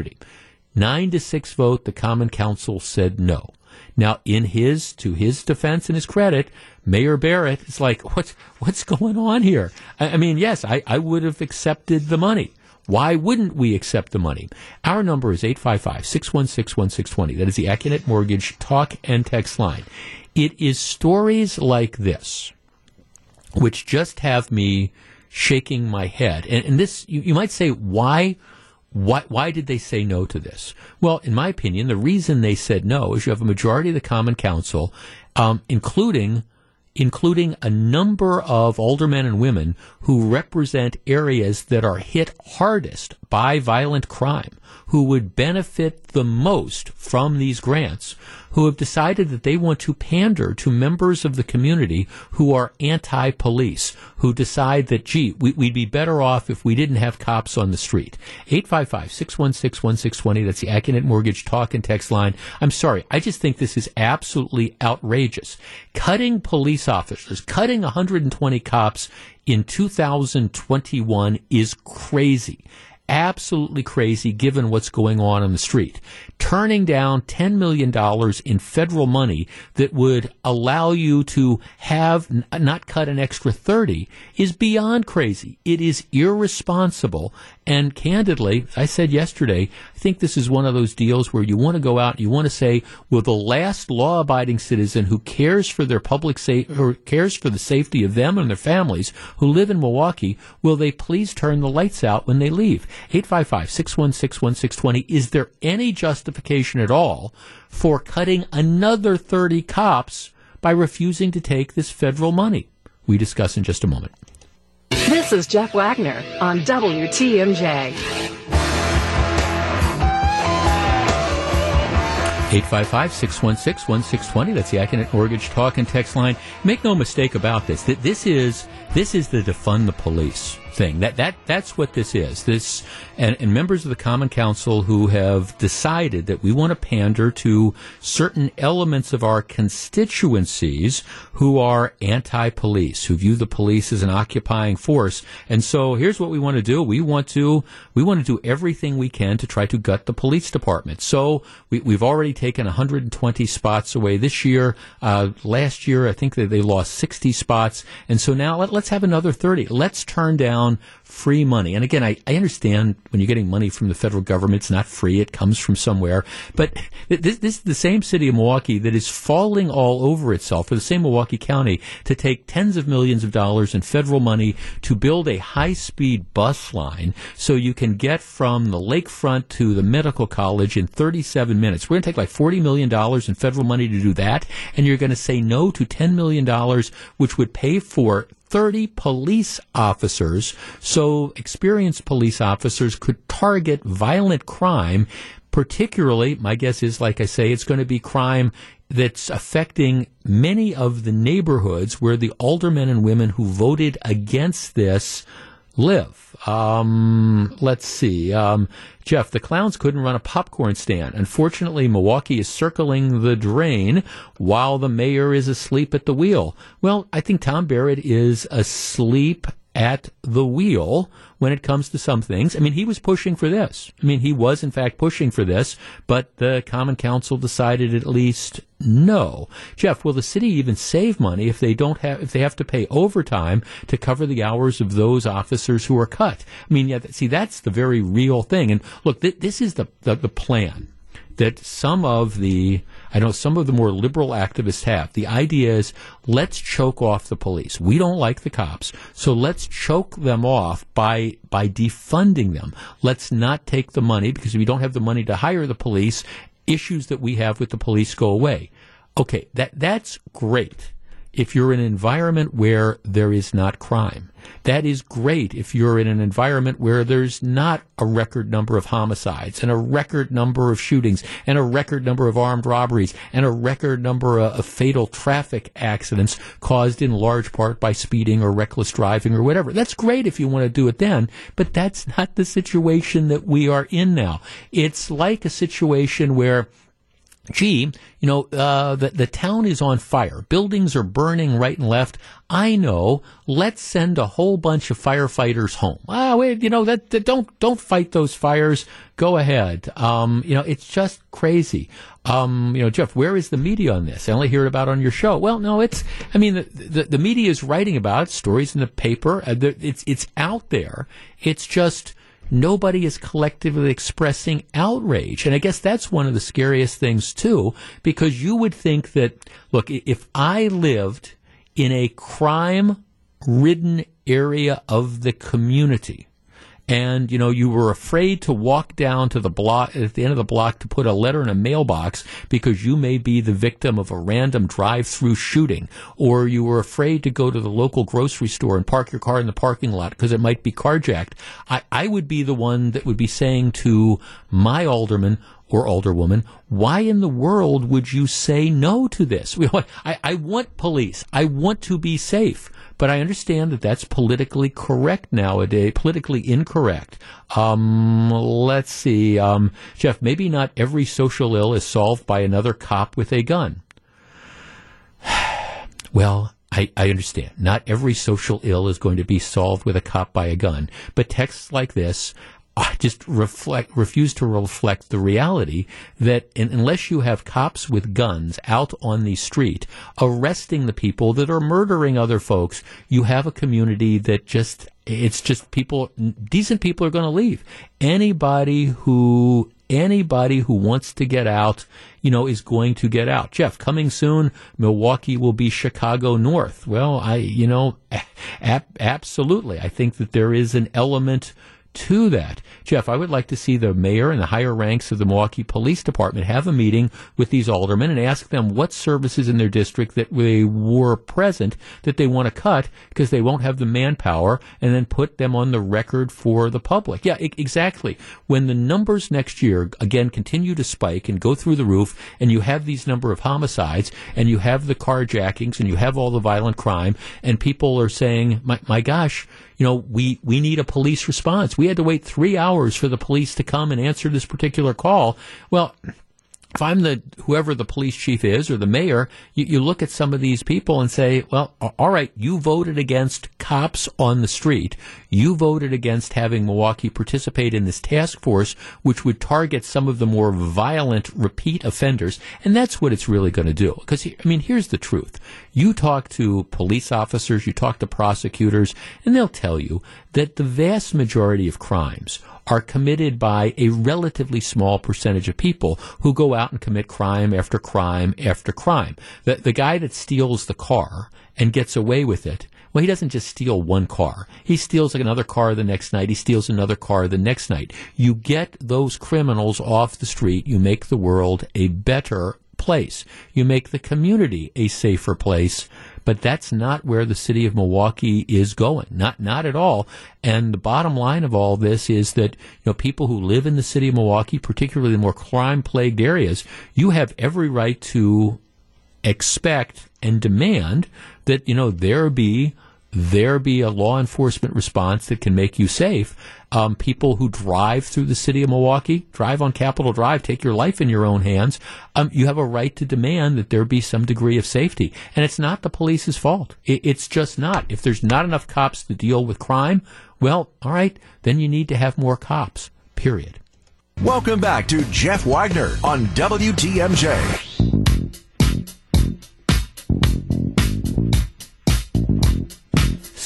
Nine to six vote, the Common Council said no. Now, in his, to his defense and his credit, Mayor Barrett is like, what's, what's going on here? I, I mean, yes, I, I would have accepted the money. Why wouldn't we accept the money? Our number is 855 616 1620. That is the Accunet Mortgage talk and text line. It is stories like this which just have me shaking my head. And, and this, you, you might say, why? Why, why did they say no to this? Well, in my opinion, the reason they said no is you have a majority of the Common Council, um, including including a number of older men and women who represent areas that are hit hardest by violent crime, who would benefit the most from these grants, who have decided that they want to pander to members of the community who are anti-police, who decide that, gee, we, would be better off if we didn't have cops on the street. 855-616-1620, that's the Accunet Mortgage talk and text line. I'm sorry, I just think this is absolutely outrageous. Cutting police officers, cutting 120 cops in 2021 is crazy absolutely crazy given what's going on on the street. Turning down $10 million in federal money that would allow you to have not cut an extra 30 is beyond crazy. It is irresponsible. And candidly, I said yesterday, I think this is one of those deals where you want to go out and you want to say, will the last law abiding citizen who cares for their public safety or cares for the safety of them and their families who live in Milwaukee, will they please turn the lights out when they leave? 855 616 1620. Is there any justification at all for cutting another 30 cops by refusing to take this federal money? We discuss in just a moment. This is Jeff Wagner on WTMJ. 855-616-1620. That's the Accunet Mortgage Talk and Text line. Make no mistake about this. That this is this is the defund the police thing. That that that's what this is. This and, and members of the Common Council who have decided that we want to pander to certain elements of our constituencies who are anti-police, who view the police as an occupying force. And so here's what we want to do. We want to we want to do everything we can to try to gut the police department. So we, we've already taken 120 spots away this year. Uh, last year, I think that they lost 60 spots, and so now let, let's have another 30. Let's turn down down free money. And again, I, I understand when you're getting money from the federal government, it's not free, it comes from somewhere. But this, this is the same city of Milwaukee that is falling all over itself, or the same Milwaukee County, to take tens of millions of dollars in federal money to build a high speed bus line so you can get from the lakefront to the medical college in 37 minutes. We're going to take like $40 million in federal money to do that, and you're going to say no to $10 million, which would pay for 30 police officers so experienced police officers could target violent crime. Particularly, my guess is, like I say, it's going to be crime that's affecting many of the neighborhoods where the aldermen and women who voted against this live. Um, let's see. Um, Jeff, the clowns couldn't run a popcorn stand. Unfortunately, Milwaukee is circling the drain while the mayor is asleep at the wheel. Well, I think Tom Barrett is asleep at the wheel when it comes to some things. I mean, he was pushing for this. I mean, he was in fact pushing for this, but the Common Council decided at least no. Jeff, will the city even save money if they don't have if they have to pay overtime to cover the hours of those officers who are cut? I mean, yeah, see, that's the very real thing. And look, th- this is the, the, the plan that some of the I know some of the more liberal activists have. The idea is let's choke off the police. We don't like the cops, so let's choke them off by by defunding them. Let's not take the money because if we don't have the money to hire the police, issues that we have with the police go away. Okay, that that's great if you're in an environment where there is not crime. That is great if you're in an environment where there's not a record number of homicides and a record number of shootings and a record number of armed robberies and a record number of, of fatal traffic accidents caused in large part by speeding or reckless driving or whatever. That's great if you want to do it then, but that's not the situation that we are in now. It's like a situation where gee, you know, uh, the, the town is on fire. Buildings are burning right and left. I know. Let's send a whole bunch of firefighters home. Ah, wait, you know, that, that don't, don't fight those fires. Go ahead. Um, you know, it's just crazy. Um, you know, Jeff, where is the media on this? I only hear about it on your show. Well, no, it's, I mean, the, the, the media is writing about it, stories in the paper. Uh, it's, it's out there. It's just, nobody is collectively expressing outrage. And I guess that's one of the scariest things, too, because you would think that, look, if I lived in a crime ridden area of the community, and you know you were afraid to walk down to the block at the end of the block to put a letter in a mailbox because you may be the victim of a random drive-through shooting. Or you were afraid to go to the local grocery store and park your car in the parking lot because it might be carjacked. I, I would be the one that would be saying to my alderman or alderwoman, why in the world would you say no to this? I, I want police. I want to be safe. But I understand that that's politically correct nowadays, politically incorrect. Um, let's see, um, Jeff, maybe not every social ill is solved by another cop with a gun. well, I, I, understand. Not every social ill is going to be solved with a cop by a gun. But texts like this Uh, just reflect refuse to reflect the reality that unless you have cops with guns out on the street arresting the people that are murdering other folks, you have a community that just it's just people decent people are going to leave. Anybody who anybody who wants to get out, you know, is going to get out. Jeff, coming soon, Milwaukee will be Chicago North. Well, I, you know, ab- absolutely. I think that there is an element to that. Jeff, I would like to see the mayor and the higher ranks of the Milwaukee Police Department have a meeting with these aldermen and ask them what services in their district that they were present that they want to cut because they won't have the manpower and then put them on the record for the public. Yeah, I- exactly. When the numbers next year again continue to spike and go through the roof and you have these number of homicides and you have the carjackings and you have all the violent crime and people are saying, my, my gosh, you know, we, we need a police response. We had to wait three hours for the police to come and answer this particular call. Well, if I'm the whoever the police chief is or the mayor, you, you, look at some of these people and say, well, all right, you voted against cops on the street. You voted against having Milwaukee participate in this task force, which would target some of the more violent repeat offenders. And that's what it's really going to do. Because, I mean, here's the truth. You talk to police officers, you talk to prosecutors, and they'll tell you that the vast majority of crimes are committed by a relatively small percentage of people who go out and commit crime after crime after crime. The, the guy that steals the car and gets away with it well, he doesn't just steal one car. He steals another car the next night. He steals another car the next night. You get those criminals off the street. You make the world a better place. You make the community a safer place. But that's not where the city of Milwaukee is going. Not not at all. And the bottom line of all this is that you know people who live in the city of Milwaukee, particularly the more crime plagued areas, you have every right to expect and demand that you know there be there be a law enforcement response that can make you safe. Um, people who drive through the city of Milwaukee, drive on Capitol Drive, take your life in your own hands. Um, you have a right to demand that there be some degree of safety, and it's not the police's fault. It, it's just not. If there's not enough cops to deal with crime, well, all right, then you need to have more cops. Period. Welcome back to Jeff Wagner on WTMJ.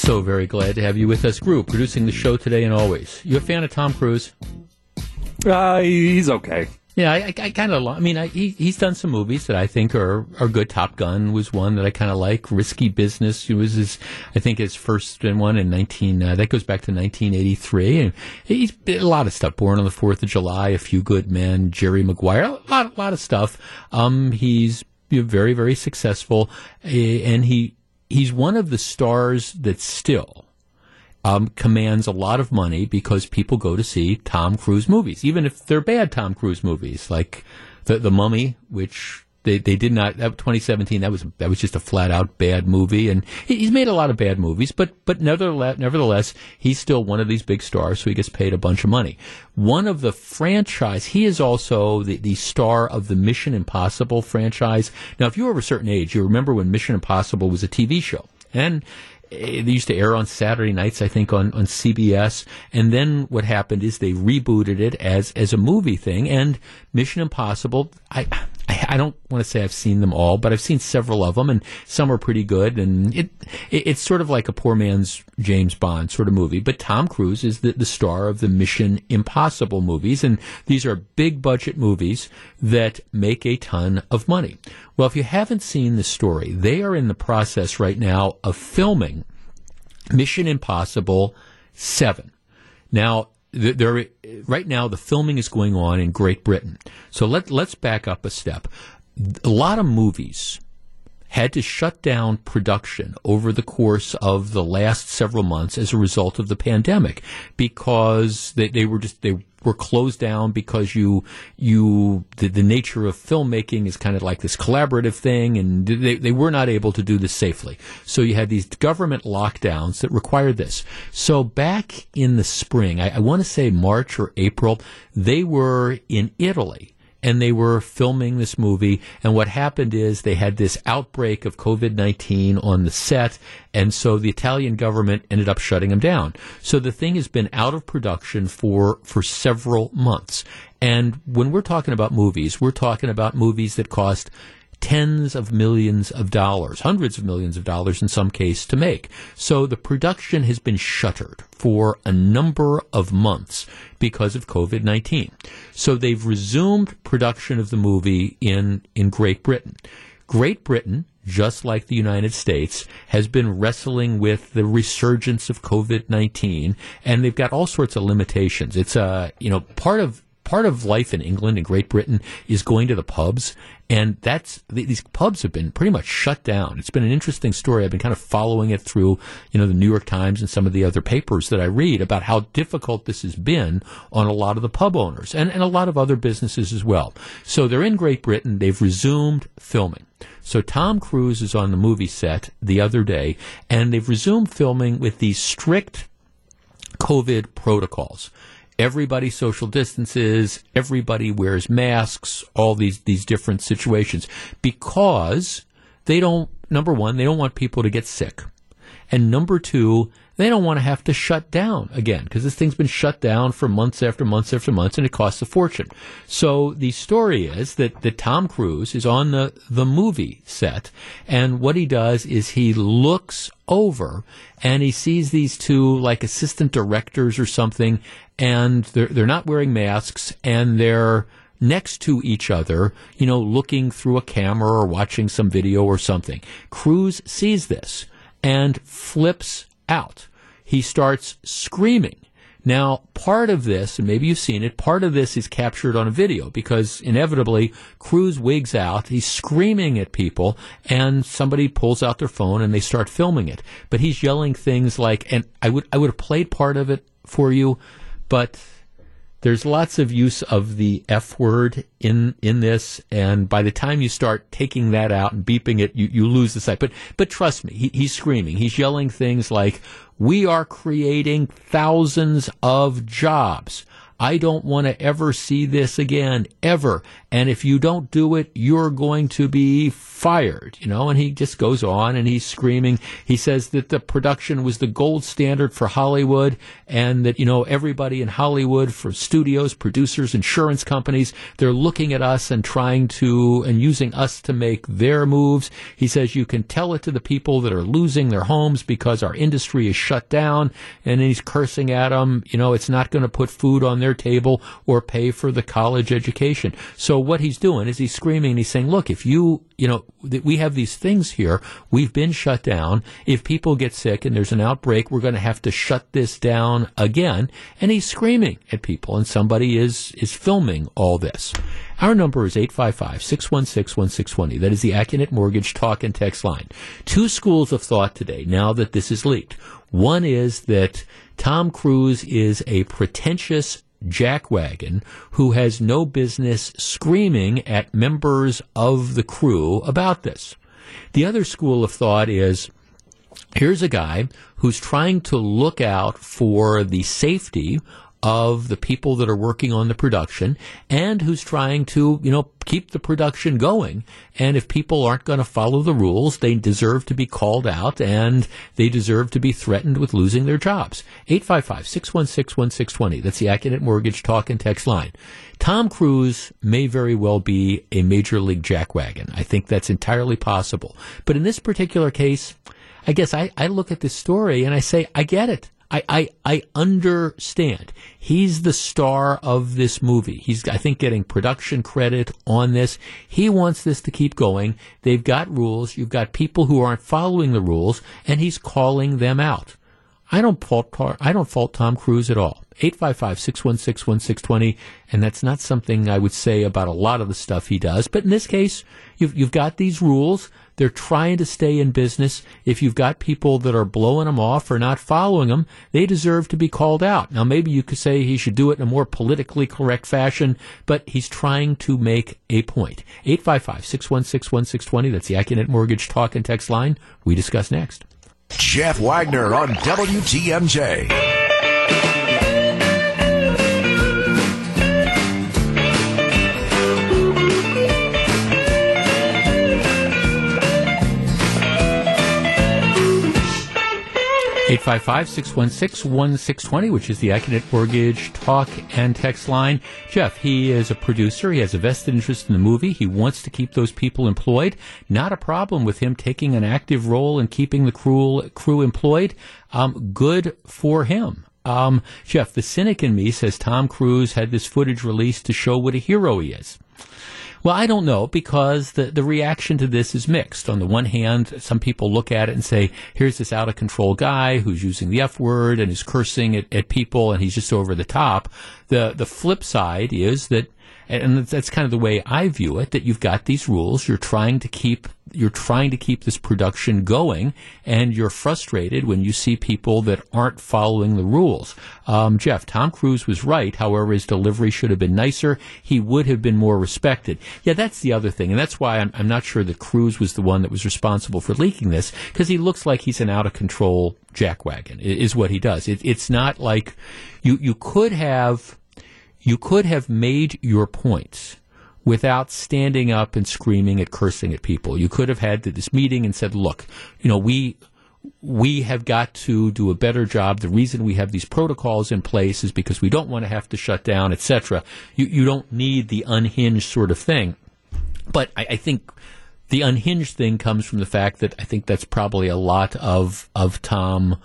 So very glad to have you with us, Group, producing the show today and always. You a fan of Tom Cruise? Uh, he's okay. Yeah, I, I kind of. I mean, I, he, he's done some movies that I think are are good. Top Gun was one that I kind of like. Risky Business was his, I think his first one in nineteen. Uh, that goes back to nineteen eighty three, and he's a lot of stuff. Born on the Fourth of July, A Few Good Men, Jerry Maguire, a lot, a lot of stuff. Um, he's very, very successful, and he he's one of the stars that still um, commands a lot of money because people go to see Tom Cruise movies, even if they're bad Tom Cruise movies, like the the Mummy, which they, they did not. That 2017. That was that was just a flat out bad movie, and he's made a lot of bad movies. But but nevertheless, nevertheless, he's still one of these big stars, so he gets paid a bunch of money. One of the franchise. He is also the, the star of the Mission Impossible franchise. Now, if you were of a certain age, you remember when Mission Impossible was a TV show, and eh, they used to air on Saturday nights, I think, on, on CBS. And then what happened is they rebooted it as as a movie thing. And Mission Impossible, I I, I don't want to say I've seen them all, but I've seen several of them, and some are pretty good. And it, it it's sort of like a poor man's James Bond sort of movie. But Tom Cruise is the, the star of the Mission Impossible movies, and these are big budget movies that make a ton of money. Well, if you haven't seen the story, they are in the process right now of filming Mission Impossible 7. Now, there right now the filming is going on in Great Britain. So let let's back up a step. A lot of movies had to shut down production over the course of the last several months as a result of the pandemic because they, they were just they were closed down because you you the, the nature of filmmaking is kind of like this collaborative thing and they, they were not able to do this safely. So you had these government lockdowns that required this. So back in the spring i, I want to say march or april they were in italy and they were filming this movie. And what happened is they had this outbreak of COVID 19 on the set. And so the Italian government ended up shutting them down. So the thing has been out of production for, for several months. And when we're talking about movies, we're talking about movies that cost tens of millions of dollars, hundreds of millions of dollars in some case to make. So the production has been shuttered for a number of months because of COVID-19. So they've resumed production of the movie in, in Great Britain. Great Britain, just like the United States, has been wrestling with the resurgence of COVID-19 and they've got all sorts of limitations. It's a, uh, you know, part of part of life in England and Great Britain is going to the pubs, and that's these pubs have been pretty much shut down. It's been an interesting story. I've been kind of following it through, you know, the New York Times and some of the other papers that I read about how difficult this has been on a lot of the pub owners and, and a lot of other businesses as well. So they're in Great Britain. They've resumed filming. So Tom Cruise is on the movie set the other day, and they've resumed filming with these strict COVID protocols everybody social distances, everybody wears masks, all these, these different situations because they don't, number one, they don't want people to get sick. And number two, they don't want to have to shut down again because this thing's been shut down for months after months after months and it costs a fortune. So the story is that, that Tom Cruise is on the, the movie set and what he does is he looks over and he sees these two like assistant directors or something and they're, they're not wearing masks and they're next to each other, you know, looking through a camera or watching some video or something. Cruise sees this and flips out. He starts screaming. Now, part of this, and maybe you've seen it, part of this is captured on a video because inevitably Cruise wigs out. He's screaming at people and somebody pulls out their phone and they start filming it. But he's yelling things like, and I would, I would have played part of it for you, but there's lots of use of the F word in in this, and by the time you start taking that out and beeping it, you, you lose the sight. But but trust me, he, he's screaming, he's yelling things like, "We are creating thousands of jobs." I don't want to ever see this again, ever. And if you don't do it, you're going to be fired, you know, and he just goes on and he's screaming. He says that the production was the gold standard for Hollywood and that, you know, everybody in Hollywood, for studios, producers, insurance companies, they're looking at us and trying to, and using us to make their moves. He says you can tell it to the people that are losing their homes because our industry is shut down and he's cursing at them. You know, it's not going to put food on their table or pay for the college education. So what he's doing is he's screaming and he's saying, look, if you, you know, we have these things here. We've been shut down. If people get sick and there's an outbreak, we're going to have to shut this down again. And he's screaming at people and somebody is, is filming all this. Our number is 855-616-1620. That is the Accunet Mortgage talk and text line. Two schools of thought today now that this is leaked. One is that Tom Cruise is a pretentious jackwagon who has no business screaming at members of the crew about this. The other school of thought is here's a guy who's trying to look out for the safety of the people that are working on the production and who's trying to, you know, keep the production going. And if people aren't going to follow the rules, they deserve to be called out and they deserve to be threatened with losing their jobs. 855-616-1620. That's the Accunet Mortgage talk and text line. Tom Cruise may very well be a major league jackwagon. I think that's entirely possible. But in this particular case, I guess I, I look at this story and I say, I get it. I, I, I understand. He's the star of this movie. He's, I think, getting production credit on this. He wants this to keep going. They've got rules. You've got people who aren't following the rules, and he's calling them out. I don't fault, I don't fault Tom Cruise at all. 855-616-1620, and that's not something I would say about a lot of the stuff he does. But in this case, you've, you've got these rules. They're trying to stay in business. If you've got people that are blowing them off or not following them, they deserve to be called out. Now, maybe you could say he should do it in a more politically correct fashion, but he's trying to make a point. 855-616-1620. That's the Accunet Mortgage talk and text line. We discuss next. Jeff Wagner on WTMJ. 855-616-1620, which is the Accunet Mortgage talk and text line. Jeff, he is a producer. He has a vested interest in the movie. He wants to keep those people employed. Not a problem with him taking an active role in keeping the crew, crew employed. Um, good for him. Um, Jeff, the cynic in me says Tom Cruise had this footage released to show what a hero he is. Well, I don't know because the, the reaction to this is mixed. On the one hand, some people look at it and say, here's this out of control guy who's using the F word and is cursing at, at people and he's just over the top. The, the flip side is that and that's kind of the way I view it. That you've got these rules, you're trying to keep you're trying to keep this production going, and you're frustrated when you see people that aren't following the rules. Um, Jeff, Tom Cruise was right. However, his delivery should have been nicer. He would have been more respected. Yeah, that's the other thing, and that's why I'm, I'm not sure that Cruise was the one that was responsible for leaking this because he looks like he's an out of control jackwagon. Is what he does. It, it's not like you you could have you could have made your points without standing up and screaming and cursing at people. You could have had this meeting and said, look, you know, we we have got to do a better job. The reason we have these protocols in place is because we don't want to have to shut down, etc. You, you don't need the unhinged sort of thing. But I, I think the unhinged thing comes from the fact that I think that's probably a lot of of Tom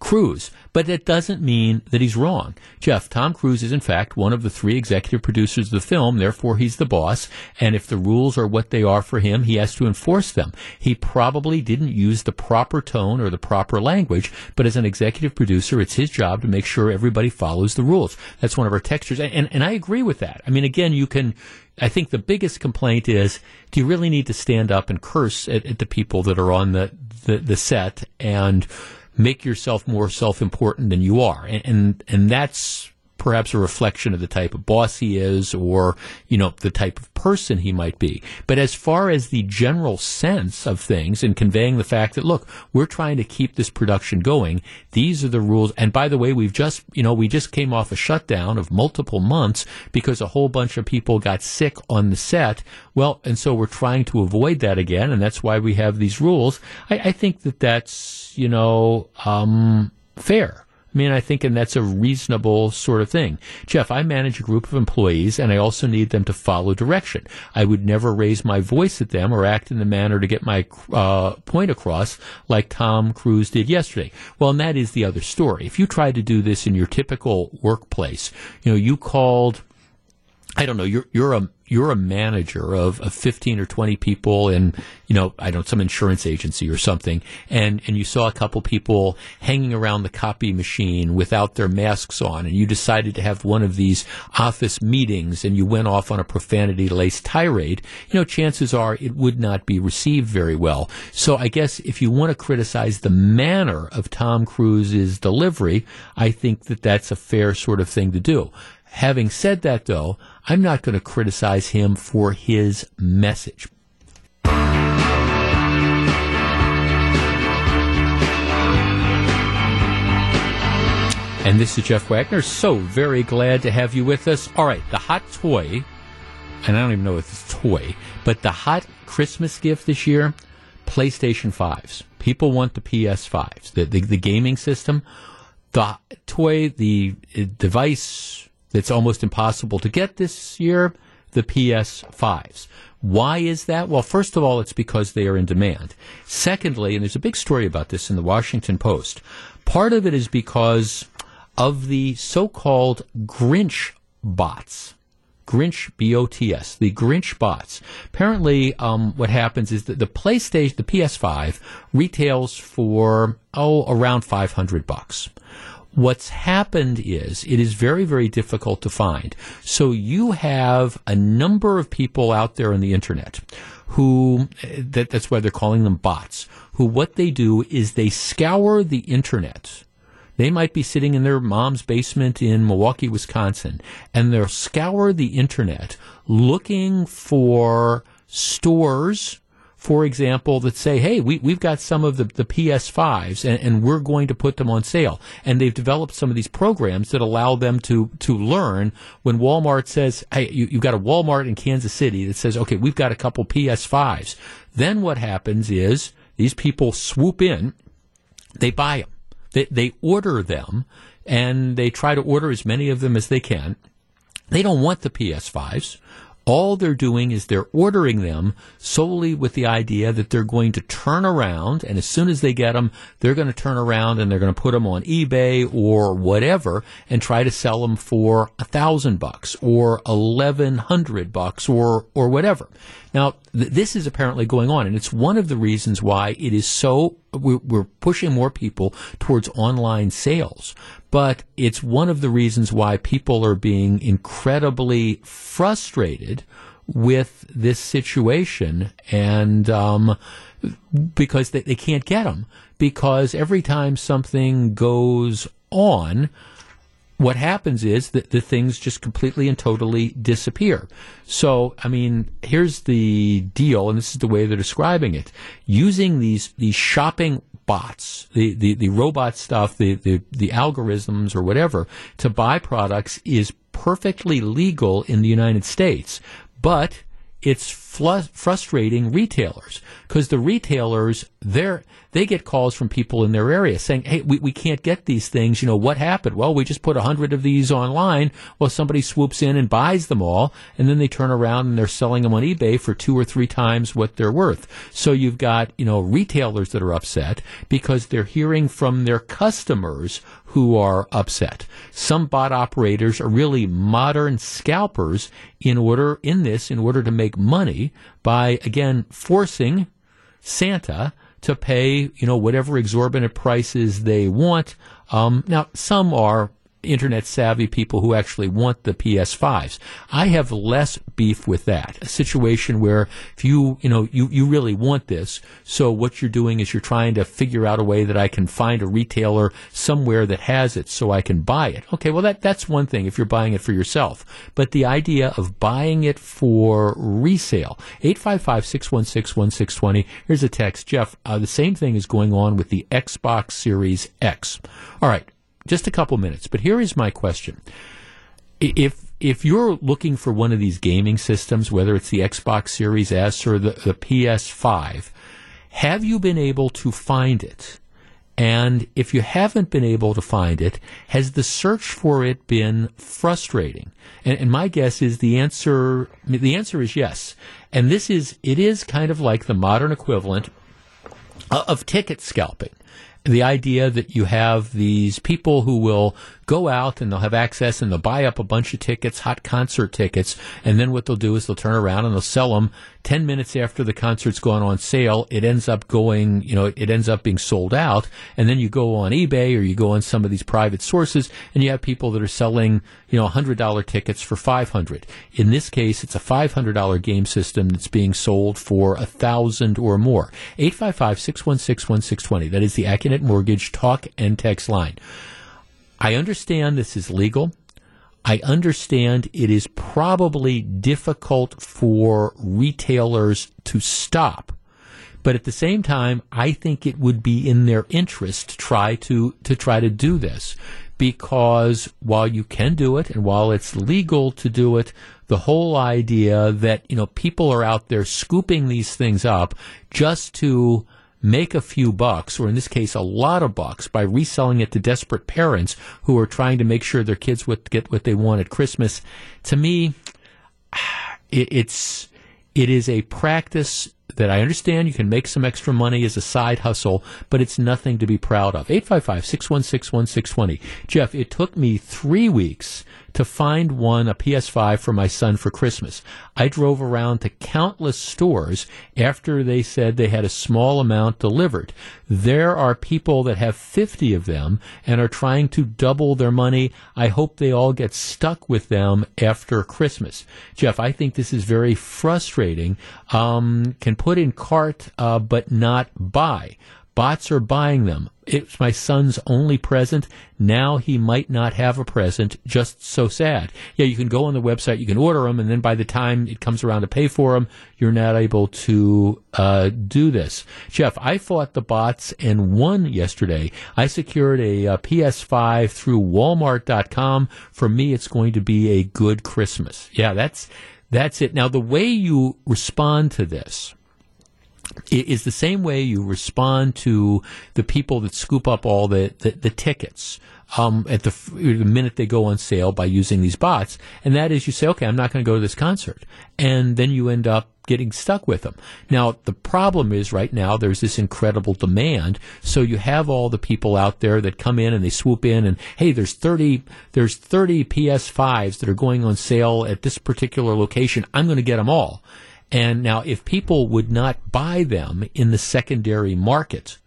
Cruise. But that doesn't mean that he's wrong. Jeff, Tom Cruise is in fact one of the three executive producers of the film, therefore he's the boss, and if the rules are what they are for him, he has to enforce them. He probably didn't use the proper tone or the proper language, but as an executive producer, it's his job to make sure everybody follows the rules. That's one of our textures, and, and, and I agree with that. I mean, again, you can, I think the biggest complaint is, do you really need to stand up and curse at, at the people that are on the, the, the set and make yourself more self-important than you are. And, and, and that's perhaps a reflection of the type of boss he is or, you know, the type of person he might be. But as far as the general sense of things and conveying the fact that, look, we're trying to keep this production going, these are the rules. And by the way, we've just, you know, we just came off a shutdown of multiple months because a whole bunch of people got sick on the set. Well, and so we're trying to avoid that again. And that's why we have these rules. I, I think that that's, you know, um, fair. I mean, I think, and that's a reasonable sort of thing. Jeff, I manage a group of employees and I also need them to follow direction. I would never raise my voice at them or act in the manner to get my uh, point across like Tom Cruise did yesterday. Well, and that is the other story. If you tried to do this in your typical workplace, you know, you called I don't know, you're you're a you're a manager of, of 15 or 20 people in, you know, I don't some insurance agency or something, and, and you saw a couple people hanging around the copy machine without their masks on, and you decided to have one of these office meetings and you went off on a profanity laced tirade, you know, chances are it would not be received very well. So I guess if you want to criticize the manner of Tom Cruise's delivery, I think that that's a fair sort of thing to do. Having said that, though, I'm not going to criticize him for his message. And this is Jeff Wagner. So very glad to have you with us. All right, the hot toy, and I don't even know if it's a toy, but the hot Christmas gift this year, PlayStation 5s. People want the PS5s, the, the, the gaming system. The toy, the uh, device, that's almost impossible to get this year, the PS5s. Why is that? Well, first of all, it's because they are in demand. Secondly, and there's a big story about this in the Washington Post, part of it is because of the so-called Grinch bots. Grinch B-O-T-S, the Grinch bots. Apparently, um, what happens is that the PlayStation, the PS5, retails for oh around 500 bucks. What's happened is it is very, very difficult to find. So you have a number of people out there on the internet who, eh, that, that's why they're calling them bots, who what they do is they scour the internet. They might be sitting in their mom's basement in Milwaukee, Wisconsin, and they'll scour the internet looking for stores for example, that say, hey, we, we've got some of the, the PS5s and, and we're going to put them on sale. And they've developed some of these programs that allow them to, to learn when Walmart says, hey, you, you've got a Walmart in Kansas City that says, okay, we've got a couple PS5s. Then what happens is these people swoop in, they buy them, they, they order them, and they try to order as many of them as they can. They don't want the PS5s. All they're doing is they're ordering them solely with the idea that they're going to turn around, and as soon as they get them, they're going to turn around and they're going to put them on eBay or whatever and try to sell them for a thousand bucks or eleven hundred bucks or or whatever. Now, th- this is apparently going on, and it's one of the reasons why it is so we're, we're pushing more people towards online sales. But it's one of the reasons why people are being incredibly frustrated with this situation and um, because they, they can't get them because every time something goes on what happens is that the things just completely and totally disappear. So, I mean, here's the deal, and this is the way they're describing it. Using these, these shopping bots, the, the, the robot stuff, the, the, the algorithms or whatever, to buy products is perfectly legal in the United States. But it's frustrating retailers because the retailers, they're, they get calls from people in their area saying, "Hey, we, we can't get these things. You know what happened? Well, we just put a hundred of these online. Well, somebody swoops in and buys them all, and then they turn around and they're selling them on eBay for two or three times what they're worth. So you've got you know retailers that are upset because they're hearing from their customers who are upset. Some bot operators are really modern scalpers in order in this in order to make money by again forcing Santa to pay, you know, whatever exorbitant prices they want. Um, now, some are internet savvy people who actually want the PS5s. I have less beef with that. A situation where if you, you know, you, you really want this, so what you're doing is you're trying to figure out a way that I can find a retailer somewhere that has it so I can buy it. Okay, well that that's one thing if you're buying it for yourself. But the idea of buying it for resale. 855-616-1620. Here's a text. Jeff, uh, the same thing is going on with the Xbox Series X. All right just a couple minutes. But here is my question: If if you're looking for one of these gaming systems, whether it's the Xbox Series S or the, the PS5, have you been able to find it And if you haven't been able to find it, has the search for it been frustrating? And, and, my guess is the answer, the answer is yes. And this is, it is kind of like the modern equivalent of, of ticket scalping the idea that you have these people who will go out and they'll have access and they'll buy up a bunch of tickets, hot concert tickets, and then what they'll do is they'll turn around and they'll sell them 10 minutes after the concert's gone on sale. It ends up going, you know, it ends up being sold out. And then you go on eBay or you go on some of these private sources and you have people that are selling, you know, $100 tickets for 500. In this case, it's a $500 game system that's being sold for a thousand or more. 855-616-1620. That is the Accunet Mortgage talk and text line. I understand this is legal. I understand it is probably difficult for retailers to stop. But at the same time, I think it would be in their interest to try to, to try to do this because while you can do it and while it's legal to do it, the whole idea that, you know, people are out there scooping these things up just to make a few bucks, or in this case, a lot of bucks, by reselling it to desperate parents who are trying to make sure their kids would get what they want at Christmas. To me, it, it's it is a practice that I understand you can make some extra money as a side hustle, but it's nothing to be proud of. 855 616 1620. Jeff, it took me three weeks to find one, a PS5 for my son for Christmas. I drove around to countless stores after they said they had a small amount delivered. There are people that have 50 of them and are trying to double their money. I hope they all get stuck with them after Christmas. Jeff, I think this is very frustrating. Um, can put in cart, uh, but not buy. Bots are buying them. It's my son's only present. Now he might not have a present. Just so sad. Yeah, you can go on the website, you can order them, and then by the time it comes around to pay for them, you're not able to uh, do this. Jeff, I fought the bots and won yesterday. I secured a, a PS5 through Walmart.com. For me, it's going to be a good Christmas. Yeah, that's that's it. Now, the way you respond to this is the same way you respond to the people that scoop up all the, the, the tickets um, at the, the, minute they go on sale by using these bots. And that is you say, okay, I'm not going to go to this concert. And then you end up getting stuck with them. Now, the problem is right now there's this incredible demand. So you have all the people out there that come in and they swoop in and, hey, there's 30, there's 30 PS5s that are going on sale at this particular location. I'm going to get them all. And now, if people would not buy them in the secondary market,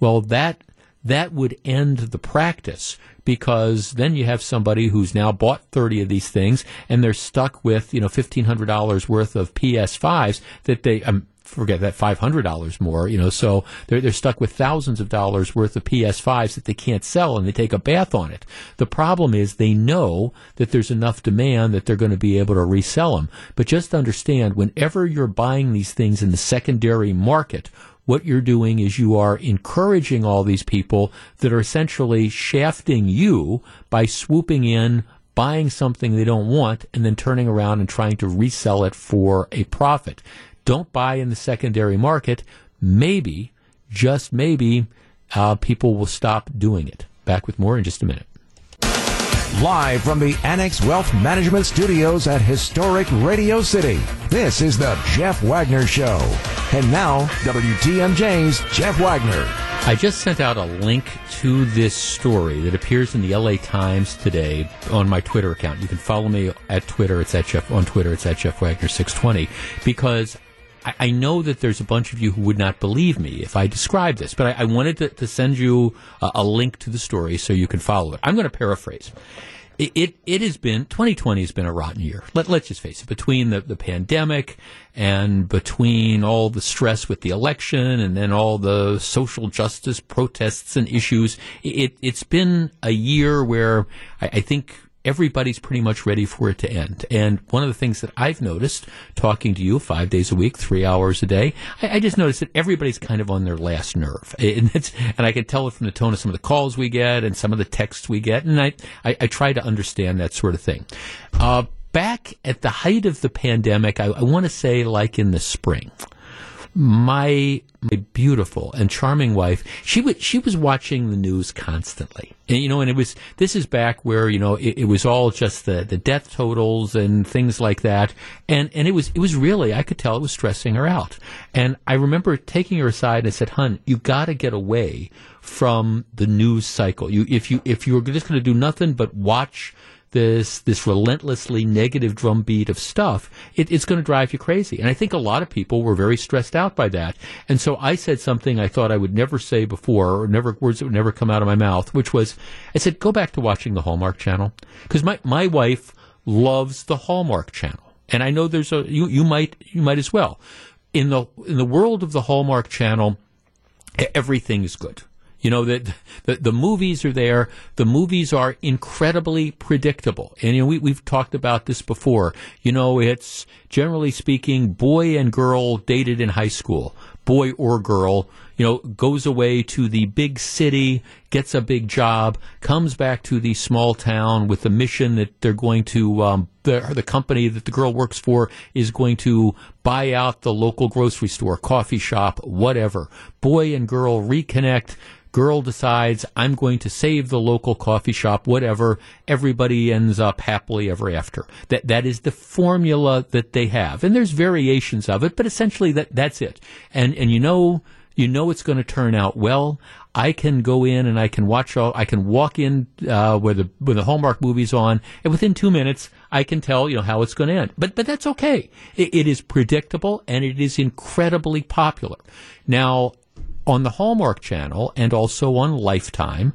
well, that that would end the practice because then you have somebody who's now bought 30 of these things and they're stuck with, you know, $1,500 worth of PS5s that they, um, forget that five hundred dollars more, you know. So they're they're stuck with thousands of dollars worth of PS5s that they can't sell, and they take a bath on it. The problem is they know that there's enough demand that they're going to be able to resell them. But just understand, whenever you're buying these things in the secondary market. What you're doing is you are encouraging all these people that are essentially shafting you by swooping in, buying something they don't want and then turning around and trying to resell it for a profit don't buy in the secondary market, maybe, just maybe, uh, people will stop doing it. Back with more in just a minute. Live from the Annex Wealth Management Studios at historic Radio City, this is the Jeff Wagner Show. And now, WTMJ's Jeff Wagner. I just sent out a link to this story that appears in the LA Times today on my Twitter account. You can follow me at Twitter. It's at Jeff on Twitter. It's at Jeff Wagner six twenty because I, I, know that there's a bunch of you who would not believe me if I describe this, but I, I wanted to, to, send you a, a, link to the story so you can follow it. I'm going to paraphrase. It, it, it has been 2020 has been a rotten year. Let let's just face it. Between the, the pandemic and between all the stress with the election and then all the social justice protests and issues, it it's been a year where I, I think everybody's pretty much ready for it to end. And one of the things that I've noticed talking to you five days a week, three hours a day, I, I just noticed that everybody's kind of on their last nerve. And, and I can tell it from the tone of some of the calls we get and some of the texts we get. And I, I, I try to understand that sort of thing. Uh, back at the height of the pandemic, I, I want to say like in the spring, my my beautiful and charming wife, she was she was watching the news constantly, and you know, and it was this is back where you know it, it, was all just the the death totals and things like that, and and it was it was really I could tell it was stressing her out, and I remember taking her aside and I said, "Hun, you got to get away from the news cycle. You if you if you're just going to do nothing but watch." This this relentlessly negative drumbeat of stuff, it, it's going to drive you crazy. And I think a lot of people were very stressed out by that. And so I said something I thought I would never say before, or never words that would never come out of my mouth, which was, I said, go back to watching the Hallmark Channel because my my wife loves the Hallmark Channel, and I know there's a you you might you might as well. In the in the world of the Hallmark Channel, everything is good you know that the, the movies are there. The movies are incredibly predictable, and you know we, we've talked about this before. You know, it's generally speaking, boy and girl dated in high school, boy or girl. You know, goes away to the big city, gets a big job, comes back to the small town with the mission that they're going to um, the, the company that the girl works for is going to buy out the local grocery store, coffee shop, whatever. Boy and girl reconnect Girl decides, I'm going to save the local coffee shop, whatever. Everybody ends up happily ever after. That, that is the formula that they have. And there's variations of it, but essentially that, that's it. And, and you know, you know it's going to turn out well. I can go in and I can watch all, I can walk in, uh, where the, where the Hallmark movie's on, and within two minutes, I can tell, you know, how it's going to end. But, but that's okay. It, it is predictable and it is incredibly popular. Now, on the Hallmark Channel and also on Lifetime.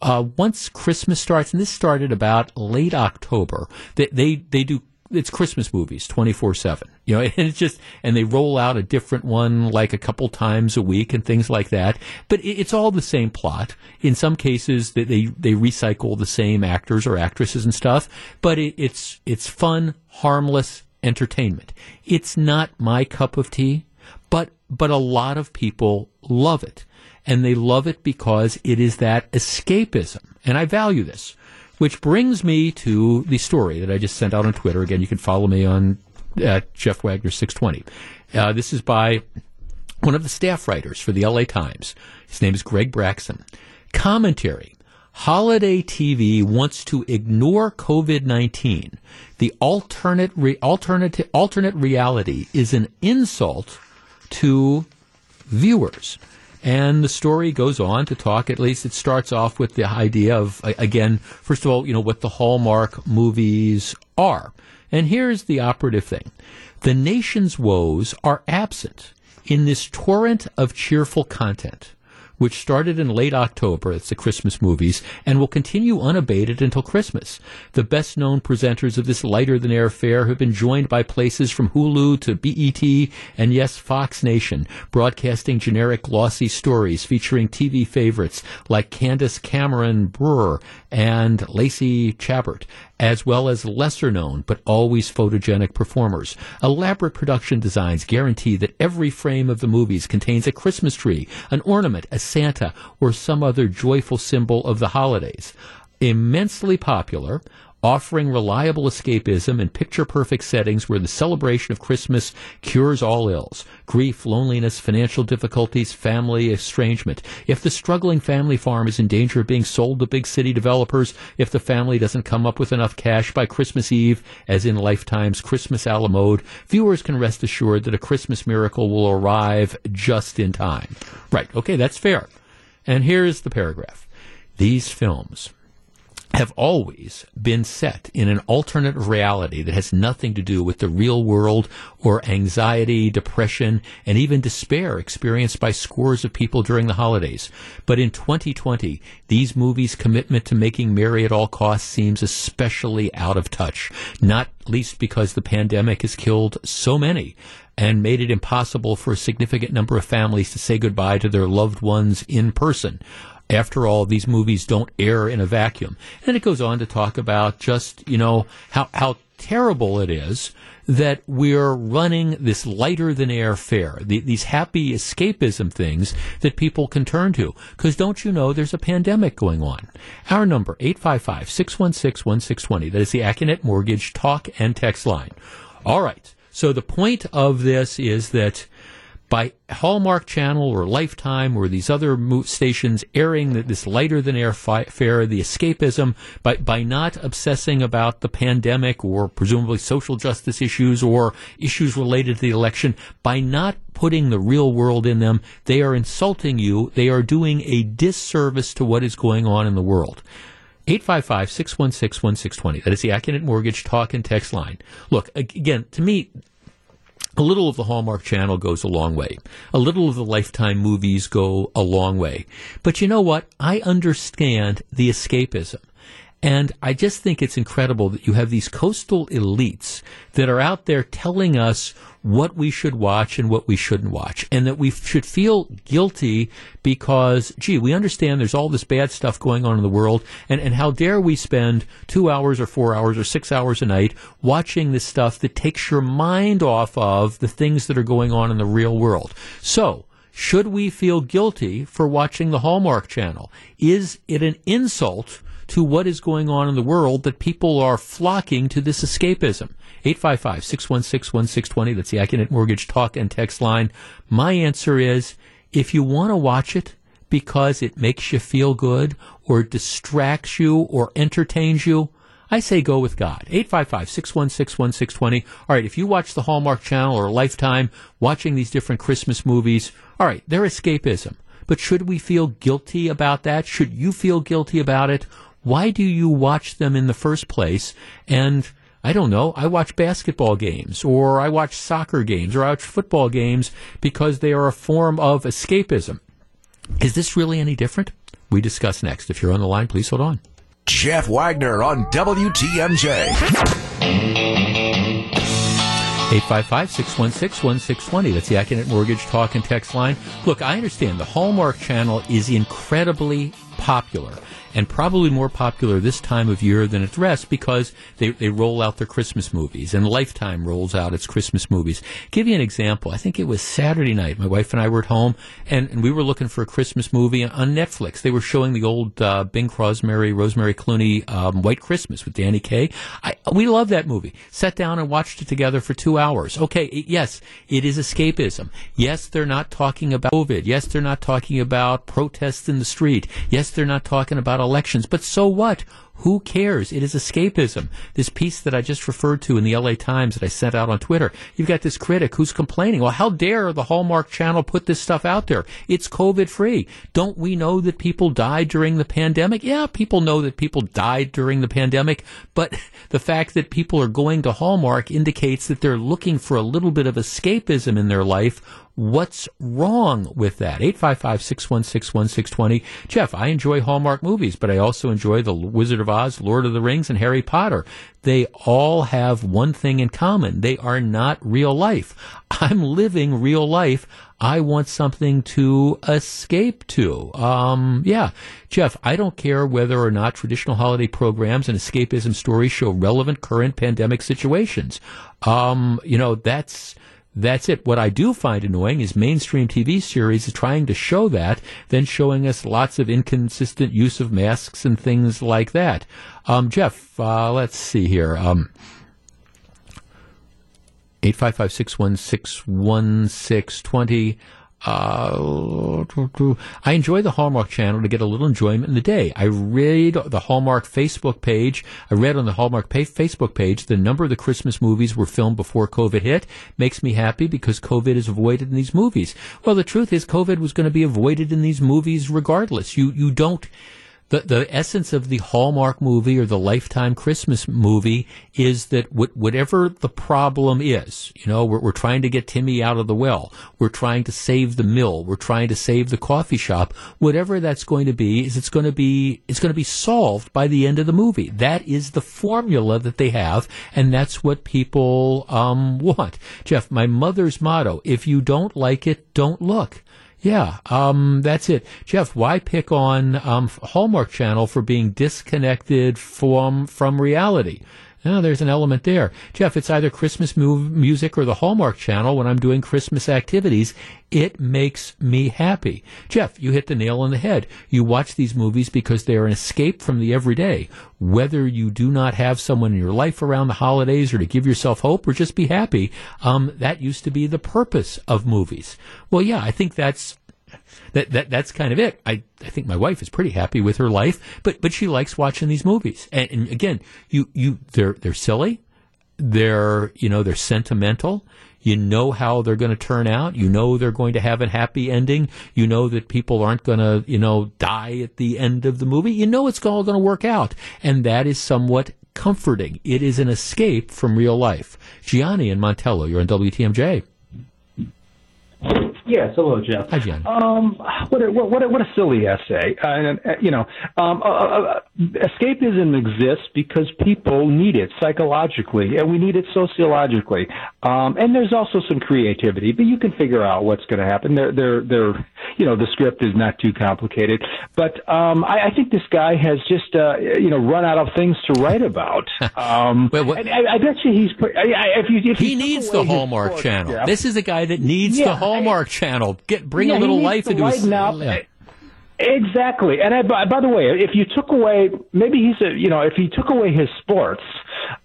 Uh, once Christmas starts, and this started about late October, they they, they do it's Christmas movies 24 7. You know, and it's just, and they roll out a different one like a couple times a week and things like that. But it's all the same plot. In some cases, they, they, they recycle the same actors or actresses and stuff, but it, it's, it's fun, harmless entertainment. It's not my cup of tea, but a lot of people love it. And they love it because it is that escapism. And I value this. Which brings me to the story that I just sent out on Twitter. Again, you can follow me on at Jeff Wagner 620. Uh, this is by one of the staff writers for the LA Times. His name is Greg Braxton. Commentary. Holiday TV wants to ignore COVID 19. The alternate, re- alternate, alternate reality is an insult to viewers. And the story goes on to talk, at least it starts off with the idea of, again, first of all, you know, what the Hallmark movies are. And here's the operative thing the nation's woes are absent in this torrent of cheerful content which started in late October, it's the Christmas movies, and will continue unabated until Christmas. The best known presenters of this lighter than air fare have been joined by places from Hulu to BET and yes, Fox Nation, broadcasting generic glossy stories featuring TV favorites like Candace Cameron Bure and Lacey Chabert, as well as lesser known but always photogenic performers. Elaborate production designs guarantee that every frame of the movies contains a Christmas tree, an ornament, a Santa, or some other joyful symbol of the holidays. Immensely popular, offering reliable escapism in picture perfect settings where the celebration of Christmas cures all ills grief, loneliness, financial difficulties, family estrangement. If the struggling family farm is in danger of being sold to big city developers, if the family doesn't come up with enough cash by Christmas Eve, as in Lifetime's Christmas a la mode, viewers can rest assured that a Christmas miracle will arrive just in time. Right, okay, that's fair. And here's the paragraph. These films have always been set in an alternate reality that has nothing to do with the real world or anxiety, depression, and even despair experienced by scores of people during the holidays. But in 2020, these movies' commitment to making merry at all costs seems especially out of touch, not least because the pandemic has killed so many and made it impossible for a significant number of families to say goodbye to their loved ones in person. After all, these movies don't air in a vacuum. And it goes on to talk about just, you know, how, how terrible it is that we're running this lighter than air fare, the, these happy escapism things that people can turn to. Because don't you know there's a pandemic going on? Our number, 855-616-1620. That is the Accunet Mortgage talk and text line. All right. So the point of this is that by Hallmark Channel or Lifetime or these other stations airing this lighter than air fi- fare, the escapism, by, by not obsessing about the pandemic or presumably social justice issues or issues related to the election, by not putting the real world in them, they are insulting you. They are doing a disservice to what is going on in the world. 855 616 1620. That is the Accunet Mortgage talk and text line. Look, again, to me, a little of the Hallmark Channel goes a long way. A little of the Lifetime movies go a long way. But you know what? I understand the escapism. And I just think it's incredible that you have these coastal elites that are out there telling us what we should watch and what we shouldn't watch, and that we should feel guilty because, gee, we understand there's all this bad stuff going on in the world, and, and how dare we spend two hours or four hours or six hours a night watching this stuff that takes your mind off of the things that are going on in the real world. So, should we feel guilty for watching the Hallmark Channel? Is it an insult to what is going on in the world that people are flocking to this escapism? 855 616 1620. That's the Accunet Mortgage talk and text line. My answer is if you want to watch it because it makes you feel good or distracts you or entertains you, I say go with God. 855 616 1620. All right, if you watch the Hallmark Channel or Lifetime watching these different Christmas movies, all right, they're escapism. But should we feel guilty about that? Should you feel guilty about it? Why do you watch them in the first place? And I don't know, I watch basketball games or I watch soccer games or I watch football games because they are a form of escapism. Is this really any different? We discuss next. If you're on the line, please hold on. Jeff Wagner on WTMJ. 855 616 1620. That's the Accunet Mortgage Talk and Text line. Look, I understand the Hallmark Channel is incredibly popular and probably more popular this time of year than at rest because they, they roll out their Christmas movies and Lifetime rolls out its Christmas movies. Give you an example. I think it was Saturday night. My wife and I were at home and, and we were looking for a Christmas movie on Netflix. They were showing the old uh, Bing Crosby, Rosemary Clooney um, White Christmas with Danny Kaye. I, we love that movie. Sat down and watched it together for two hours. Okay, it, yes, it is escapism. Yes, they're not talking about COVID. Yes, they're not talking about protests in the street. Yes, they're not talking about elections. But so what? Who cares? It is escapism. This piece that I just referred to in the LA Times that I sent out on Twitter, you've got this critic who's complaining, well, how dare the Hallmark Channel put this stuff out there? It's COVID free. Don't we know that people died during the pandemic? Yeah, people know that people died during the pandemic, but the fact that people are going to Hallmark indicates that they're looking for a little bit of escapism in their life What's wrong with that? 855 616 1620. Jeff, I enjoy Hallmark movies, but I also enjoy The Wizard of Oz, Lord of the Rings, and Harry Potter. They all have one thing in common. They are not real life. I'm living real life. I want something to escape to. Um, yeah. Jeff, I don't care whether or not traditional holiday programs and escapism stories show relevant current pandemic situations. Um, you know, that's, that's it. What I do find annoying is mainstream TV series trying to show that, then showing us lots of inconsistent use of masks and things like that. Um, Jeff, uh, let's see here. Um, 855 616 1620. Uh, I enjoy the Hallmark channel to get a little enjoyment in the day. I read the Hallmark Facebook page. I read on the Hallmark pay- Facebook page the number of the Christmas movies were filmed before COVID hit. Makes me happy because COVID is avoided in these movies. Well, the truth is COVID was going to be avoided in these movies regardless. You, you don't, the the essence of the Hallmark movie or the Lifetime Christmas movie is that whatever the problem is, you know, we're, we're trying to get Timmy out of the well, we're trying to save the mill, we're trying to save the coffee shop. Whatever that's going to be, is it's going to be it's going to be solved by the end of the movie. That is the formula that they have, and that's what people um, want. Jeff, my mother's motto: if you don't like it, don't look. Yeah, um, that's it. Jeff, why pick on um, Hallmark Channel for being disconnected from from reality? Oh, there's an element there. Jeff, it's either Christmas move, music or the Hallmark Channel when I'm doing Christmas activities. It makes me happy. Jeff, you hit the nail on the head. You watch these movies because they are an escape from the everyday. Whether you do not have someone in your life around the holidays or to give yourself hope or just be happy, um, that used to be the purpose of movies. Well, yeah, I think that's that, that that's kind of it. I, I think my wife is pretty happy with her life, but but she likes watching these movies. And, and again, you you they're they're silly, they're you know they're sentimental. You know how they're going to turn out. You know they're going to have a happy ending. You know that people aren't going to, you know, die at the end of the movie. You know it's all going to work out. And that is somewhat comforting. It is an escape from real life. Gianni and Montello, you're on WTMJ. Yes, hello, Jeff. Hi, Jen. Um, what a, what a, what a silly essay. Uh, and, uh, you know, um, uh, uh, escapism exists because people need it psychologically, and we need it sociologically. Um, and there's also some creativity, but you can figure out what's going to happen. They're, they're, they're, you know, the script is not too complicated. But um, I, I think this guy has just, uh, you know, run out of things to write about. Um, Well, what- and I, I bet you he's. I, I, if you, if He needs the Hallmark Channel. Jeff, This is a guy that needs Yeah, the Hallmark Channel. Get bring yeah, a little life into his. yeah. Exactly. And I, by, by the way, if you took away, maybe he's a, you know, if he took away his sports,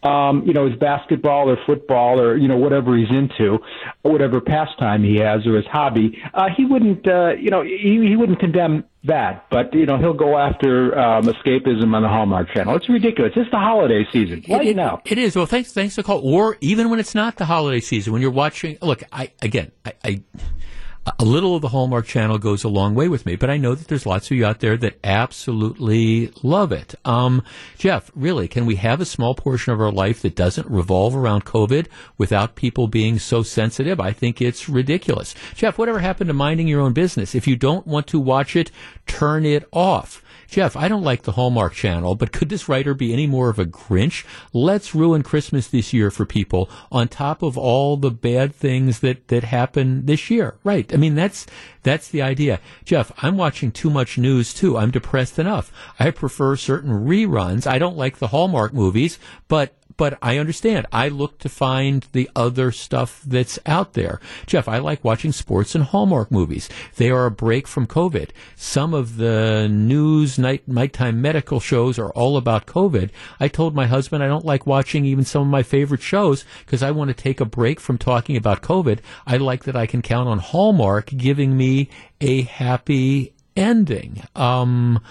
um, you know, his basketball or football or, you know, whatever he's into, or whatever pastime he has or his hobby, uh, he wouldn't, uh, you know, he, he wouldn't condemn that. But, you know, he'll go after um, escapism on the Hallmark Channel. It's ridiculous. It's the holiday season. Lighten up. It is. Well, thanks. Thanks for the call. Or even when it's not the holiday season, when you're watching. Look, I again, I, I a little of the Hallmark Channel goes a long way with me, but I know that there's lots of you out there that absolutely love it. Um, Jeff, really, can we have a small portion of our life that doesn't revolve around COVID without people being so sensitive? I think it's ridiculous. Jeff, whatever happened to minding your own business? If you don't want to watch it, turn it off. Jeff, I don't like the Hallmark Channel, but could this writer be any more of a Grinch? Let's ruin Christmas this year for people on top of all the bad things that, that happen this year. Right. I mean, that's, that's the idea. Jeff, I'm watching too much news too. I'm depressed enough. I prefer certain reruns. I don't like the Hallmark movies, but but I understand. I look to find the other stuff that's out there. Jeff, I like watching sports and Hallmark movies. They are a break from COVID. Some of the news night nighttime medical shows are all about COVID. I told my husband I don't like watching even some of my favorite shows because I want to take a break from talking about COVID. I like that I can count on Hallmark giving me a happy ending. Um,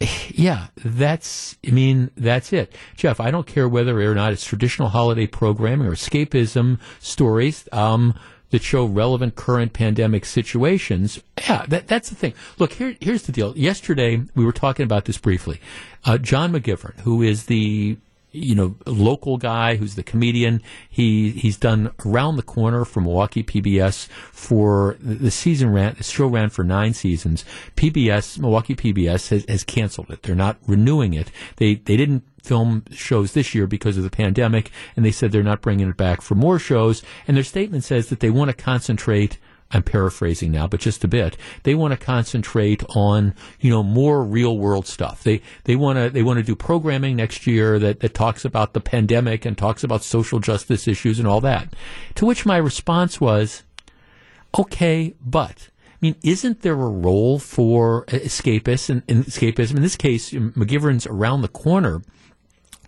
yeah, that's, I mean, that's it. Jeff, I don't care whether or not it's traditional holiday programming or escapism stories, um, that show relevant current pandemic situations. Yeah, that, that's the thing. Look, here, here's the deal. Yesterday, we were talking about this briefly. Uh, John McGivern, who is the you know, local guy who's the comedian. He he's done around the corner from Milwaukee PBS for the season ran. The show ran for nine seasons. PBS Milwaukee PBS has, has canceled it. They're not renewing it. They they didn't film shows this year because of the pandemic, and they said they're not bringing it back for more shows. And their statement says that they want to concentrate. I'm paraphrasing now, but just a bit. They want to concentrate on, you know, more real world stuff. They they want to they want to do programming next year that that talks about the pandemic and talks about social justice issues and all that. To which my response was, okay, but I mean, isn't there a role for escapists and, and escapism? In this case, McGivern's around the corner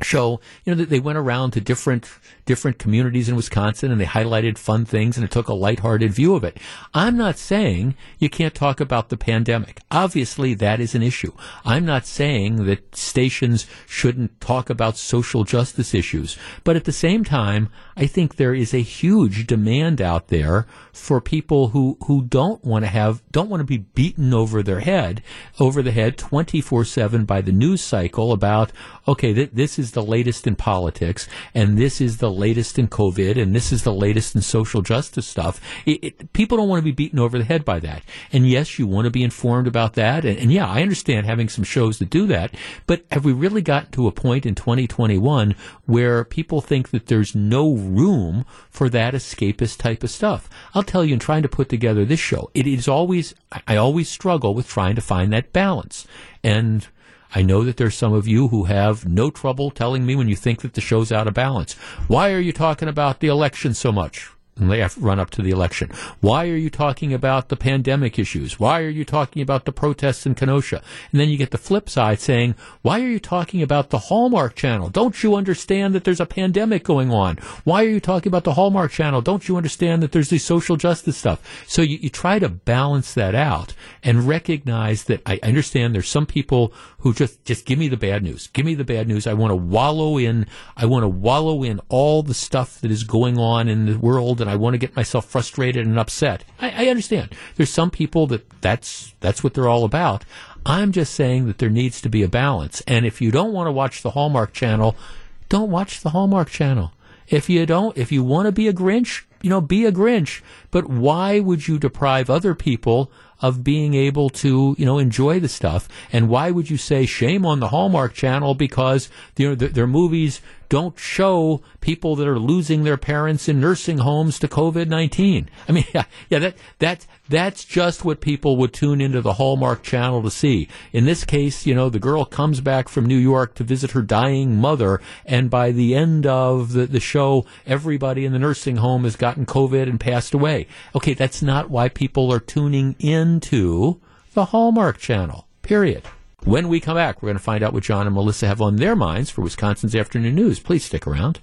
show, you know, that they went around to different different communities in Wisconsin and they highlighted fun things and it took a lighthearted view of it. I'm not saying you can't talk about the pandemic. Obviously, that is an issue. I'm not saying that stations shouldn't talk about social justice issues, but at the same time, I think there is a huge demand out there for people who who don't want to have don't want to be beaten over their head over the head 24/7 by the news cycle about okay, th- this is the latest in politics and this is the latest in COVID and this is the latest in social justice stuff. It, it, people don't want to be beaten over the head by that. And yes, you want to be informed about that. And, and yeah, I understand having some shows that do that. But have we really gotten to a point in 2021 where people think that there's no room for that escapist type of stuff? I'll tell you, in trying to put together this show, it is always, I always struggle with trying to find that balance. And I know that there's some of you who have no trouble telling me when you think that the show's out of balance. Why are you talking about the election so much? They have run up to the election. Why are you talking about the pandemic issues? Why are you talking about the protests in Kenosha? And then you get the flip side saying, why are you talking about the Hallmark Channel? Don't you understand that there's a pandemic going on? Why are you talking about the Hallmark Channel? Don't you understand that there's this social justice stuff? So you, you try to balance that out and recognize that I understand there's some people who just, just give me the bad news. Give me the bad news. I want to wallow in, I want to wallow in all the stuff that is going on in the world and I want to get myself frustrated and upset. I, I understand. There's some people that that's, that's what they're all about. I'm just saying that there needs to be a balance. And if you don't want to watch the Hallmark channel, don't watch the Hallmark channel. If you don't, if you want to be a Grinch, you know, be a Grinch. But why would you deprive other people of being able to, you know, enjoy the stuff. And why would you say shame on the Hallmark Channel because you know, their, their movies don't show people that are losing their parents in nursing homes to COVID nineteen? I mean, yeah, yeah, that that that's just what people would tune into the Hallmark Channel to see. In this case, you know, the girl comes back from New York to visit her dying mother, and by the end of the, the show, everybody in the nursing home has gotten COVID and passed away. Okay, that's not why people are tuning into the Hallmark Channel. Period. When we come back, we're going to find out what John and Melissa have on their minds for Wisconsin's Afternoon News. Please stick around.